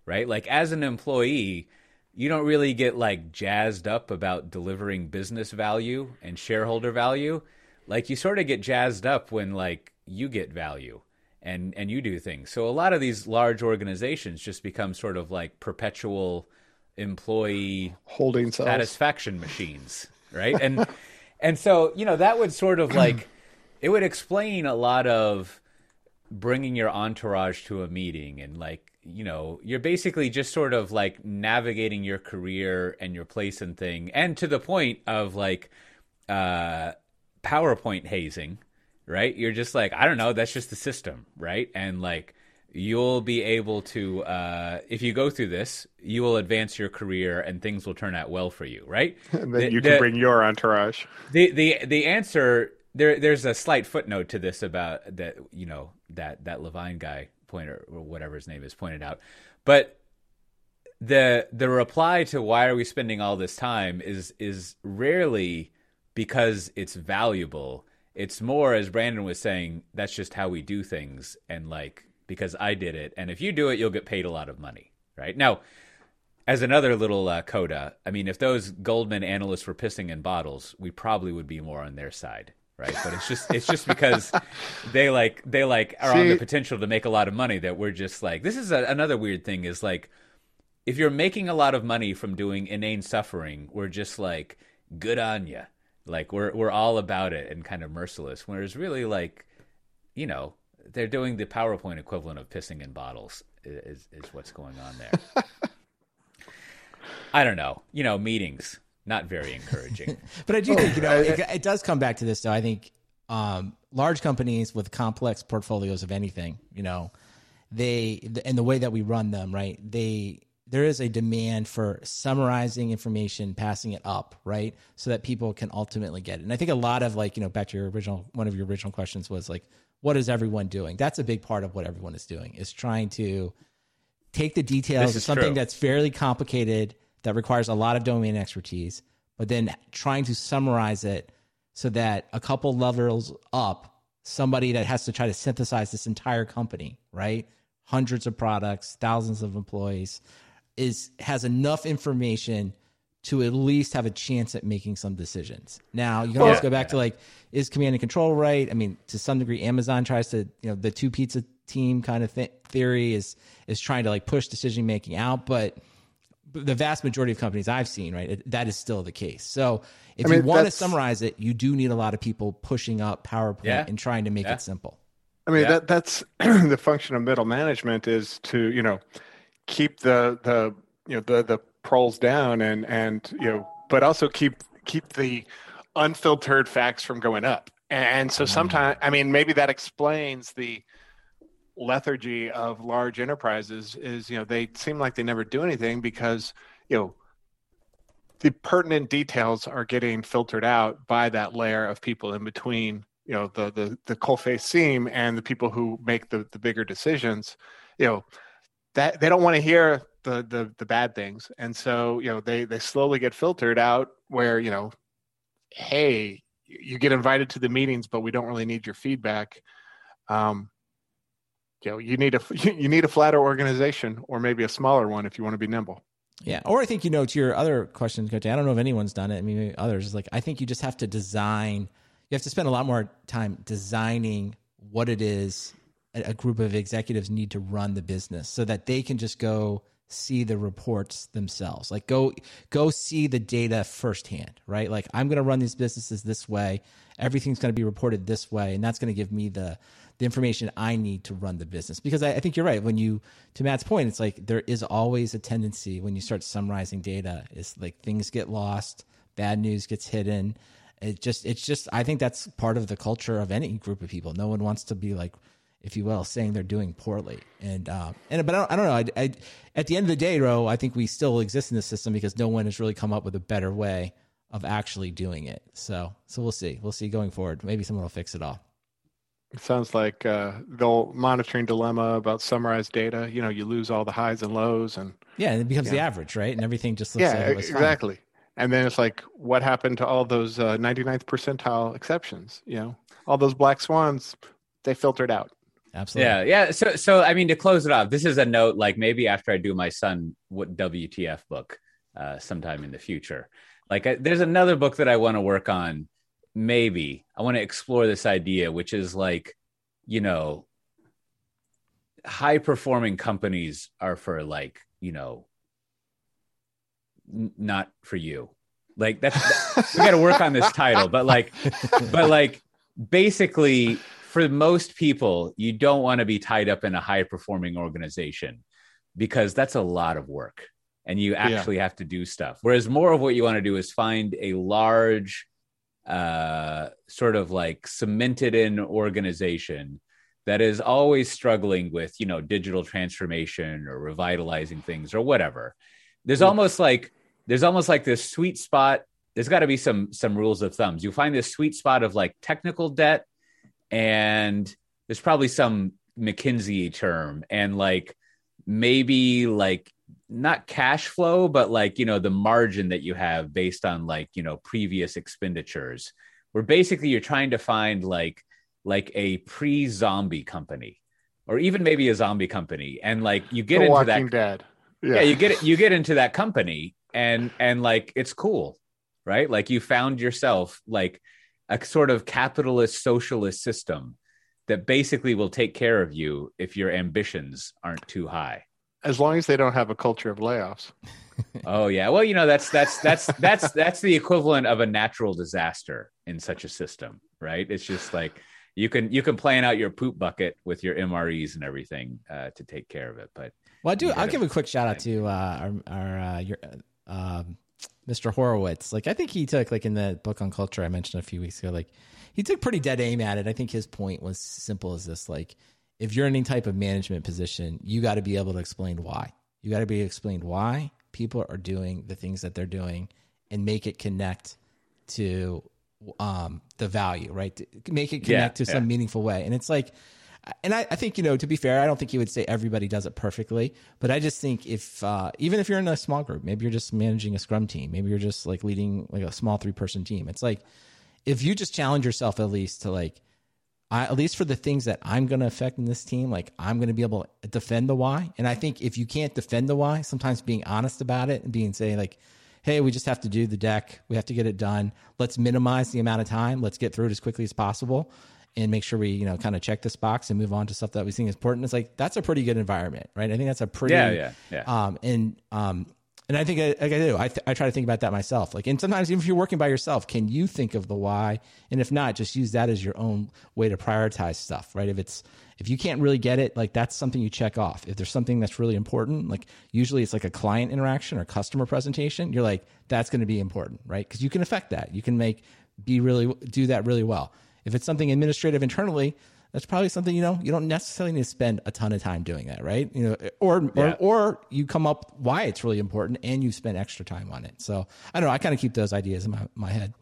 right? Like as an employee, you don't really get like jazzed up about delivering business value and shareholder value. Like you sort of get jazzed up when like you get value and and you do things. So a lot of these large organizations just become sort of like perpetual employee holding cells. satisfaction machines, right? And and so you know that would sort of like it would explain a lot of bringing your entourage to a meeting and like you know you're basically just sort of like navigating your career and your place and thing and to the point of like uh powerpoint hazing right? You're just like i don't know that's just the system right? And like you'll be able to uh if you go through this you will advance your career and things will turn out well for you right? And then the, you can the, bring your entourage. The the the answer there there's a slight footnote to this about that you know that that Levine guy pointer or whatever his name is pointed out, but the the reply to why are we spending all this time is is rarely because it's valuable. It's more as Brandon was saying, that's just how we do things, and like because I did it, and if you do it, you'll get paid a lot of money, right? Now, as another little uh, coda, I mean, if those Goldman analysts were pissing in bottles, we probably would be more on their side right? But it's just it's just because they like they like are See, on the potential to make a lot of money that we're just like this is a, another weird thing is like if you're making a lot of money from doing inane suffering, we're just like good on you. Like we're we're all about it and kind of merciless. Whereas really like you know they're doing the PowerPoint equivalent of pissing in bottles is is what's going on there. I don't know. You know, meetings not very encouraging. but I do think you know it, it, does come back to this though. I think um, large companies with complex portfolios of anything, you know, they and the way that we run them, right? They there is a demand for summarizing information, passing it up, right, so that people can ultimately get it. And I think a lot of like you know back to your original one of your original questions was like, what is everyone doing? That's a big part of what everyone is doing is trying to take the details of something true. that's fairly complicated that requires a lot of domain expertise, but then trying to summarize it so that a couple levels up, somebody that has to try to synthesize this entire company, right? Hundreds of products, thousands of employees, is has enough information to at least have a chance at making some decisions. Now you can always go back to like, is command and control right? I mean, to some degree, Amazon tries to, you know, the two pizza team kind of th- theory is is trying to like push decision making out, but the vast majority of companies I've seen, right, it, that is still the case. So if I mean, you want to summarize it, you do need a lot of people pushing up PowerPoint yeah. and trying to make yeah. it simple. I mean, yeah. that that's the function of middle management is to you know keep the the you know the the proles down and and you know, but also keep keep the unfiltered facts from going up. And so mm-hmm. sometimes, I mean, maybe that explains the lethargy of large enterprises is you know they seem like they never do anything because you know the pertinent details are getting filtered out by that layer of people in between you know the the the coalface seam and the people who make the the bigger decisions you know that they don't want to hear the the the bad things. And so you know they they slowly get filtered out where you know hey you get invited to the meetings but we don't really need your feedback. Um you know you need a you need a flatter organization or maybe a smaller one if you want to be nimble. Yeah. Or i think you know to your other question coach i don't know if anyone's done it. I mean others. Like i think you just have to design you have to spend a lot more time designing what it is a group of executives need to run the business so that they can just go see the reports themselves like go go see the data firsthand right like i'm going to run these businesses this way everything's going to be reported this way and that's going to give me the the information I need to run the business. Because I, I, think you're right. When you, to Matt's point, it's like there is always a tendency when you start summarizing data, is like things get lost, bad news gets hidden. It just, it's just, I think that's part of the culture of any group of people. No one wants to be like, if you will, saying they're doing poorly. And, um, and, but I don't, I don't know. I, I, at the end of the day, Ro, I think we still exist in the system because no one has really come up with a better way of actually doing it. So, so we'll see. We'll see going forward. Maybe someone will fix it all. It sounds like uh, the monitoring dilemma about summarized data. You know, you lose all the highs and lows, and yeah, and it becomes the average, right? And everything just looks yeah, like exactly. Fine. And then it's like, what happened to all those uh, 99th percentile exceptions? You know, all those black swans, they filtered out. Absolutely. Yeah, yeah. So, so I mean, to close it off, this is a note. Like maybe after I do my son what WTF book, uh, sometime in the future. Like, I, there's another book that I want to work on. Maybe I want to explore this idea, which is like, you know, high performing companies are for like, you know, n- not for you. Like that's we got to work on this title, but like, but like, basically, for most people, you don't want to be tied up in a high performing organization because that's a lot of work and you actually yeah. have to do stuff. Whereas more of what you want to do is find a large, uh, sort of like cemented in organization that is always struggling with, you know, digital transformation or revitalizing things or whatever. There's almost like there's almost like this sweet spot. There's got to be some some rules of thumbs. You find this sweet spot of like technical debt, and there's probably some McKinsey term, and like maybe like not cash flow, but like, you know, the margin that you have based on like, you know, previous expenditures, where basically you're trying to find like, like a pre zombie company or even maybe a zombie company. And like you get the into Walking that. Dead. Yeah. yeah, you get it, you get into that company and, and like, it's cool, right? Like you found yourself like a sort of capitalist socialist system that basically will take care of you if your ambitions aren't too high as long as they don't have a culture of layoffs. oh yeah, well you know that's that's that's that's that's the equivalent of a natural disaster in such a system, right? It's just like you can you can plan out your poop bucket with your MREs and everything uh, to take care of it. But well, I do. I'll give a quick shout out to uh, our our uh, your, um, Mr. Horowitz. Like I think he took like in the book on culture I mentioned a few weeks ago. Like he took pretty dead aim at it. I think his point was simple as this: like if you're in any type of management position, you got to be able to explain why. You got to be explained why people are doing the things that they're doing and make it connect to um, the value, right? Make it connect yeah, to some yeah. meaningful way. And it's like, and I, I, think, you know, to be fair, I don't think you would say everybody does it perfectly, but I just think if, uh, even if you're in a small group, maybe you're just managing a scrum team, maybe you're just like leading like a small three person team. It's like, if you just challenge yourself at least to like, I, at least for the things that I'm going to affect in this team, like I'm going to be able to defend the why. And I think if you can't defend the why, sometimes being honest about it and being saying like, hey, we just have to do the deck, we have to get it done. Let's minimize the amount of time. Let's get through it as quickly as possible, and make sure we you know kind of check this box and move on to stuff that we think is important. It's like that's a pretty good environment, right? I think that's a pretty yeah yeah yeah. Um, and um, and I think I, like I do. I, th- I try to think about that myself. Like, and sometimes even if you're working by yourself, can you think of the why? And if not, just use that as your own way to prioritize stuff, right? If it's if you can't really get it, like that's something you check off. If there's something that's really important, like usually it's like a client interaction or customer presentation, you're like that's going to be important, right? Because you can affect that. You can make be really do that really well. If it's something administrative internally, that's probably something you know you don't necessarily need to spend a ton of time doing that, right? You know, or yeah. or, or you come up why it's really important and you spend extra time on it. So I don't know. I kind of keep those ideas in my, my head.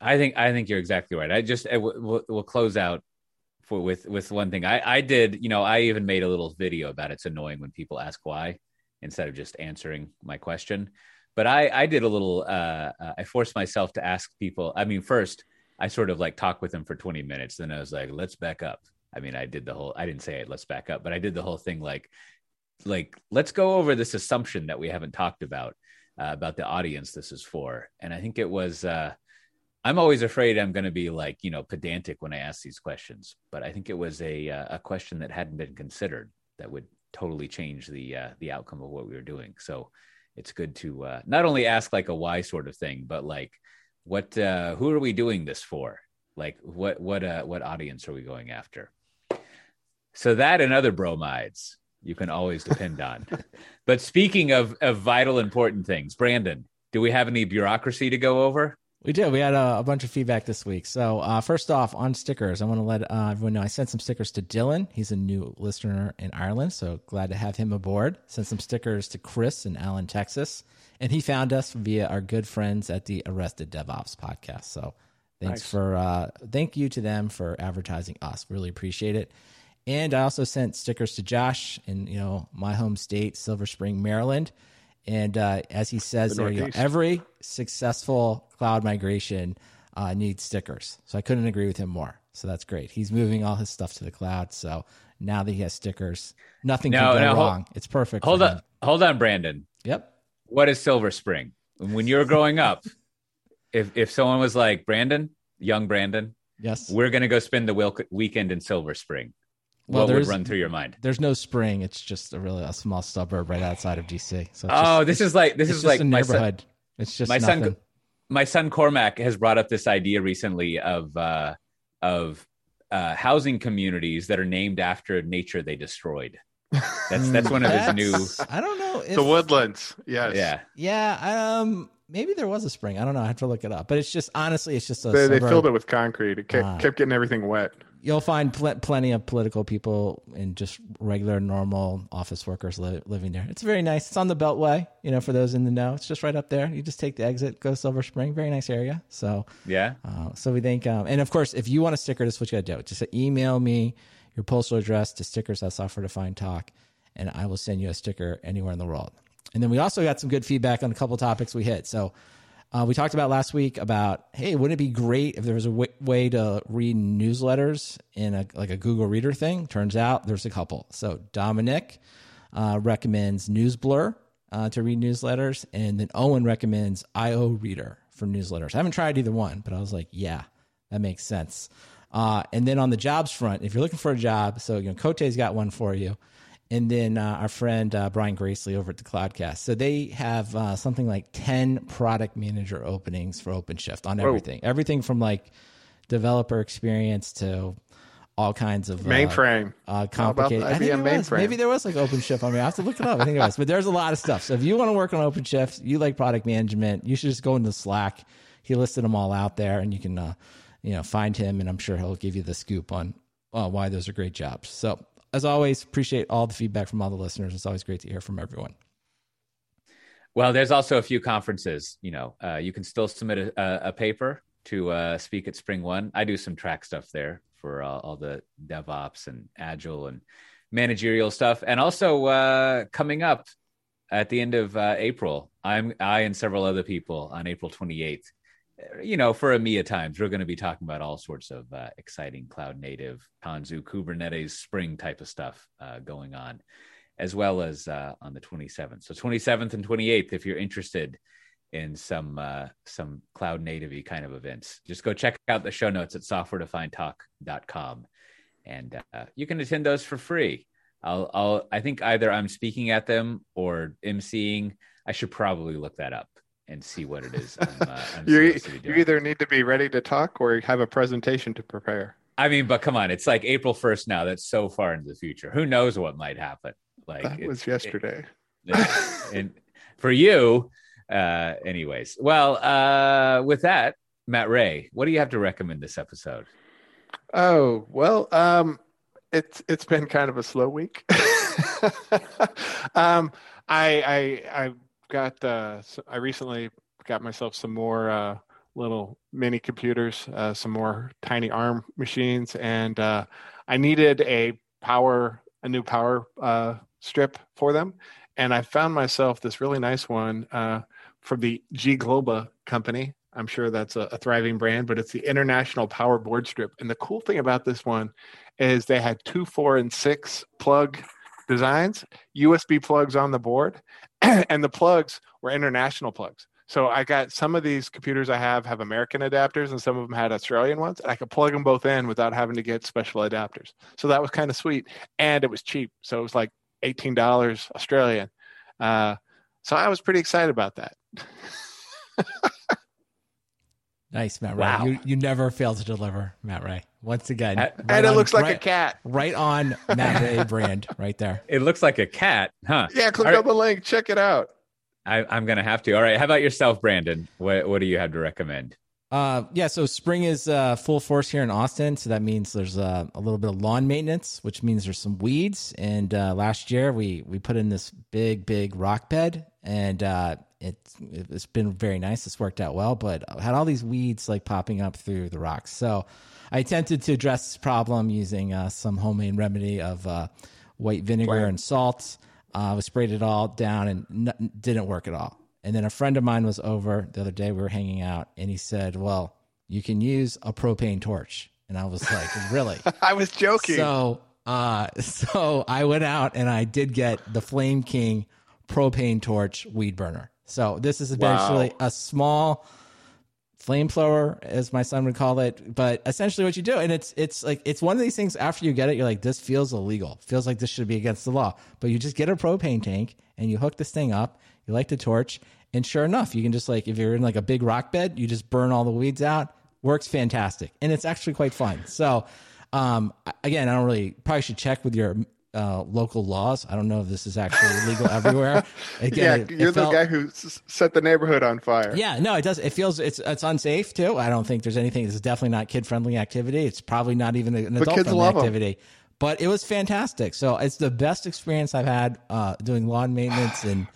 I think I think you're exactly right. I just we'll, we'll close out for with with one thing. I I did you know I even made a little video about it's annoying when people ask why instead of just answering my question. But I I did a little. Uh, uh, I forced myself to ask people. I mean, first I sort of like talked with him for 20 minutes. Then I was like, let's back up. I mean, I did the whole, I didn't say it, let's back up, but I did the whole thing like, like, let's go over this assumption that we haven't talked about, uh, about the audience this is for. And I think it was, uh, I'm always afraid I'm going to be like, you know, pedantic when I ask these questions, but I think it was a, uh, a question that hadn't been considered that would totally change the, uh, the outcome of what we were doing. So it's good to, uh, not only ask like a why sort of thing, but like, what uh who are we doing this for like what what uh what audience are we going after so that and other bromides you can always depend on but speaking of of vital important things brandon do we have any bureaucracy to go over we did. We had a, a bunch of feedback this week. So, uh, first off, on stickers, I want to let uh, everyone know I sent some stickers to Dylan. He's a new listener in Ireland, so glad to have him aboard. Sent some stickers to Chris in Allen, Texas and he found us via our good friends at the Arrested DevOps podcast. So thanks nice. for uh, thank you to them for advertising us. Really appreciate it. And I also sent stickers to Josh in you know my home state, Silver Spring, Maryland. And uh, as he says the there, you every successful cloud migration uh, needs stickers. So I couldn't agree with him more. So that's great. He's moving all his stuff to the cloud. So now that he has stickers, nothing no, can go no, wrong. Hold, it's perfect. Hold on, hold on, Brandon. Yep what is Silver Spring? When you were growing up, if if someone was like Brandon, young Brandon, yes, we're gonna go spend the weekend in Silver Spring. Well, what would run through your mind? There's no spring. It's just a really a small suburb right outside of DC. So oh, just, this is like this is like a neighborhood. Son, it's just my nothing. son. My son Cormac has brought up this idea recently of uh, of uh, housing communities that are named after nature they destroyed. That's that's one of his new. I don't know. If, the woodlands. Yes. Yeah. Yeah. Um. Maybe there was a spring. I don't know. I have to look it up. But it's just honestly, it's just a. They, they filled it with concrete. It kept, uh, kept getting everything wet you'll find pl- plenty of political people and just regular, normal office workers li- living there. It's very nice. It's on the Beltway, you know, for those in the know. It's just right up there. You just take the exit, go to Silver Spring. Very nice area. So yeah. Uh, so we think, um, and of course, if you want a sticker, this is what you got to do. Just email me your postal address to stickers at Software Defined Talk, and I will send you a sticker anywhere in the world. And then we also got some good feedback on a couple topics we hit. So uh, we talked about last week about hey, wouldn't it be great if there was a w- way to read newsletters in a like a Google Reader thing? Turns out there's a couple. So Dominic uh, recommends NewsBlur uh, to read newsletters, and then Owen recommends IO Reader for newsletters. I haven't tried either one, but I was like, yeah, that makes sense. Uh, and then on the jobs front, if you're looking for a job, so you know, Cote's got one for you and then uh, our friend uh, Brian Gracely over at the Cloudcast. So they have uh, something like 10 product manager openings for OpenShift on everything. Whoa. Everything from like developer experience to all kinds of uh, mainframe, uh, complicated. I think mainframe. Maybe there was like OpenShift. I mean, I have to look it up. I think it was, but there's a lot of stuff. So if you want to work on OpenShift, you like product management, you should just go into Slack. He listed them all out there, and you can, uh, you know, find him, and I'm sure he'll give you the scoop on uh, why those are great jobs. So as always, appreciate all the feedback from all the listeners. It's always great to hear from everyone. Well, there's also a few conferences. You know, uh, you can still submit a, a paper to uh, speak at SpringOne. I do some track stuff there for uh, all the DevOps and Agile and managerial stuff, and also uh, coming up at the end of uh, April, I'm I and several other people on April 28th you know, for EMEA times, we're going to be talking about all sorts of uh, exciting cloud native, Tanzu, Kubernetes, Spring type of stuff uh, going on, as well as uh, on the 27th. So 27th and 28th, if you're interested in some uh, some cloud native kind of events, just go check out the show notes at softwaredefinedtalk.com, and uh, you can attend those for free. I'll, I'll I think either I'm speaking at them or emceeing. I should probably look that up and see what it is. I'm, uh, I'm you, either need to be ready to talk or have a presentation to prepare. I mean, but come on, it's like April 1st now. That's so far into the future. Who knows what might happen? Like that it, was yesterday. It, and for you, uh, anyways. Well, uh, with that, Matt Ray, what do you have to recommend this episode? Oh well, um, it's it's been kind of a slow week. um, I I I got uh, I recently got myself some more uh, little mini computers, uh, some more tiny ARM machines, and uh, I needed a power, a new power uh, strip for them, and I found myself this really nice one uh, from the G Globa company. I'm sure that's a, a, thriving brand, but it's the International Power Board Strip. And the cool thing about this one is they had two, four, and six plug designs, USB plugs on the board, and the plugs were international plugs. So I got some of these computers I have have American adapters, and some of them had Australian ones, and I could plug them both in without having to get special adapters. So that was kind of sweet, and it was cheap. So it was like eighteen dollars Australian. Uh, so I was pretty excited about that. nice, Matt Ray. Wow. You you never fail to deliver, Matt Ray. Once again, right and it on, looks like right, a cat. Right on Matt Ray brand, right there. It looks like a cat, huh? Yeah, click on the link. Check it out. I, am gonna have to. All right. How about yourself, Brandon? What What do you have to recommend? Uh, yeah. So spring is uh, full force here in Austin. So that means there's uh, a little bit of lawn maintenance, which means there's some weeds. And uh, last year we we put in this big big rock bed, and uh, it's it's been very nice. It's worked out well, but I had all these weeds like popping up through the rocks. So I attempted to address this problem using uh, some homemade remedy of uh, white vinegar and salt. Uh, we sprayed it all down and n- didn't work at all. And then a friend of mine was over the other day. We were hanging out, and he said, "Well, you can use a propane torch." And I was like, "Really?" I was joking. So, uh, so I went out and I did get the Flame King propane torch weed burner So this is eventually wow. a small flamethrower, as my son would call it. But essentially, what you do, and it's it's like it's one of these things. After you get it, you're like, this feels illegal. Feels like this should be against the law. But you just get a propane tank and you hook this thing up. You light the torch, and sure enough, you can just like if you're in like a big rock bed, you just burn all the weeds out. Works fantastic, and it's actually quite fun. So. Um, again, I don't really probably should check with your uh, local laws. I don't know if this is actually legal everywhere. Again, yeah, it, you're it felt, the guy who set the neighborhood on fire. Yeah, no, it does. It feels it's it's unsafe too. I don't think there's anything. This is definitely not kid friendly activity. It's probably not even an adult friendly activity. Them. But it was fantastic. So it's the best experience I've had uh, doing lawn maintenance and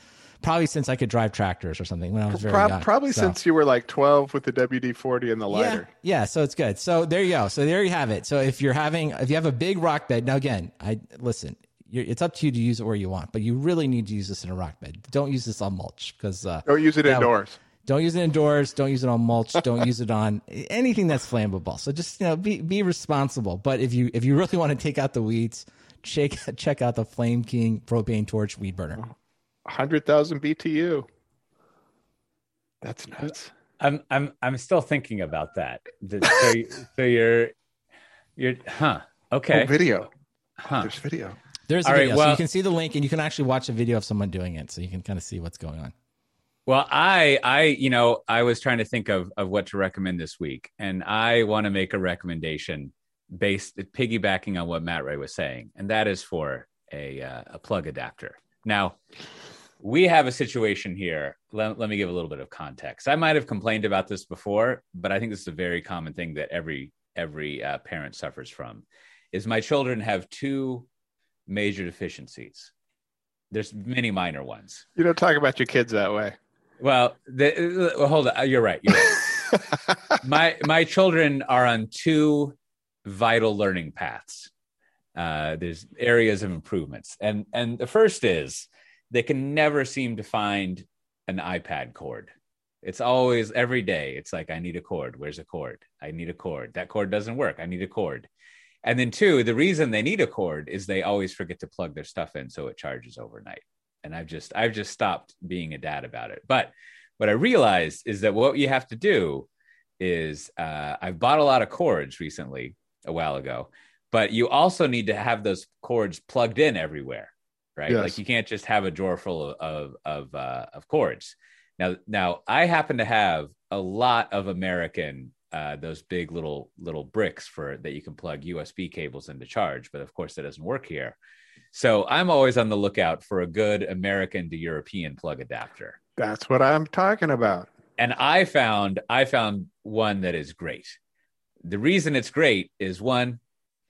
probably since I could drive tractors or something when I was very Pro- young. Probably so. since you were like 12 with the WD 40 and the lighter. Yeah, yeah, so it's good. So there you go. So there you have it. So if you're having, if you have a big rock bed, now again, I listen, it's up to you to use it where you want, but you really need to use this in a rock bed. Don't use this on mulch because uh, don't use it indoors. Don't use it indoors. Don't use it on mulch. Don't use it on anything that's flammable. So just you know, be be responsible. But if you if you really want to take out the weeds, check check out the Flame King propane torch weed burner. 100,000 BTU. That's nuts. I'm I'm I'm still thinking about that. So, so you're you're huh? Okay. Oh, video. Huh? There's video. There's a video, right, well, so you can see the link and you can actually watch a video of someone doing it, so you can kind of see what's going on. Well, I I you know I was trying to think of of what to recommend this week, and I want to make a recommendation based piggybacking on what Matt Ray was saying, and that is for a uh, a plug adapter. Now, we have a situation here. Let, let me give a little bit of context. I might have complained about this before, but I think this is a very common thing that every every uh, parent suffers from. Is my children have two major deficiencies. There's many minor ones. You don't talk about your kids that way. Well, the, well hold on. You're right. You're right. my my children are on two vital learning paths. Uh, there's areas of improvements, and and the first is they can never seem to find an iPad cord. It's always every day. It's like I need a cord. Where's a cord? I need a cord. That cord doesn't work. I need a cord. And then two, the reason they need a cord is they always forget to plug their stuff in so it charges overnight. And I've just I've just stopped being a dad about it. But what I realized is that what you have to do is uh, I've bought a lot of cords recently a while ago, but you also need to have those cords plugged in everywhere right? Yes. Like you can't just have a drawer full of of of, uh, of cords. Now, now I happen to have a lot of American uh, those big little little bricks for that you can plug USB cables into charge, but of course that doesn't work here. So I'm always on the lookout for a good American to European plug adapter. That's what I'm talking about. And I found I found one that is great. The reason it's great is one,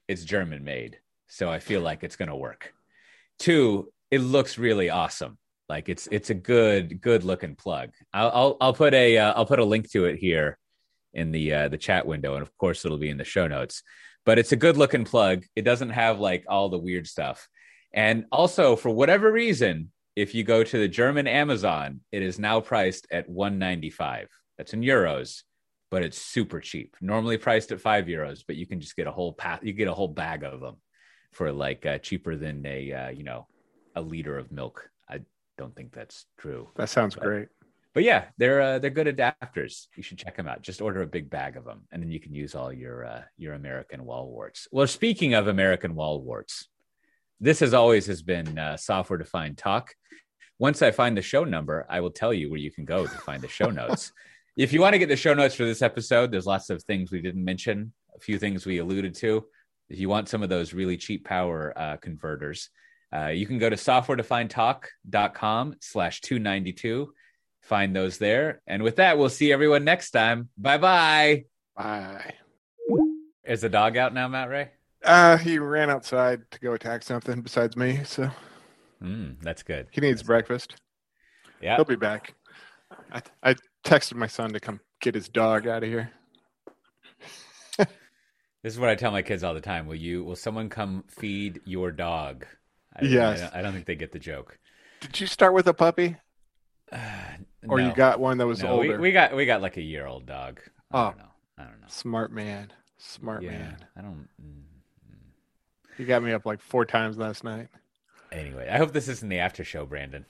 it's German made, so I feel like it's going to work. Two, it looks really awesome. Like it's it's a good good looking plug. I'll I'll, I'll put a will uh, put a link to it here in the uh, the chat window, and of course it'll be in the show notes. But it's a good looking plug. It doesn't have like all the weird stuff. And also, for whatever reason, if you go to the German Amazon, it is now priced at 195. That's in euros, but it's super cheap. Normally priced at five euros, but you can just get a whole path. You get a whole bag of them for like uh, cheaper than a uh, you know a liter of milk. I don't think that's true. That sounds but, great. But yeah, they're uh, they're good adapters. You should check them out. Just order a big bag of them, and then you can use all your uh, your American wall warts. Well, speaking of American wall warts, this as always has been uh, software defined talk. Once I find the show number, I will tell you where you can go to find the show notes. if you want to get the show notes for this episode, there's lots of things we didn't mention, a few things we alluded to if you want some of those really cheap power uh, converters, uh, you can go to softwaredefinedtalk.com slash 292. Find those there. And with that, we'll see everyone next time. Bye-bye. Bye. Is the dog out now, Matt Ray? Uh, he ran outside to go attack something besides me. So mm, that's good. He needs that's breakfast. Yeah. He'll be back. I, I texted my son to come get his dog out of here. This is what I tell my kids all the time. Will you? Will someone come feed your dog? I, yes. I, I don't think they get the joke. Did you start with a puppy? Uh, or no. you got one that was no, older? We, we, got we got like a year old dog. I oh, don't know. I don't know. Smart man. Smart yeah, man. I don't. Mm, you got me up like four times last night. Anyway, I hope this isn't the after show, Brandon.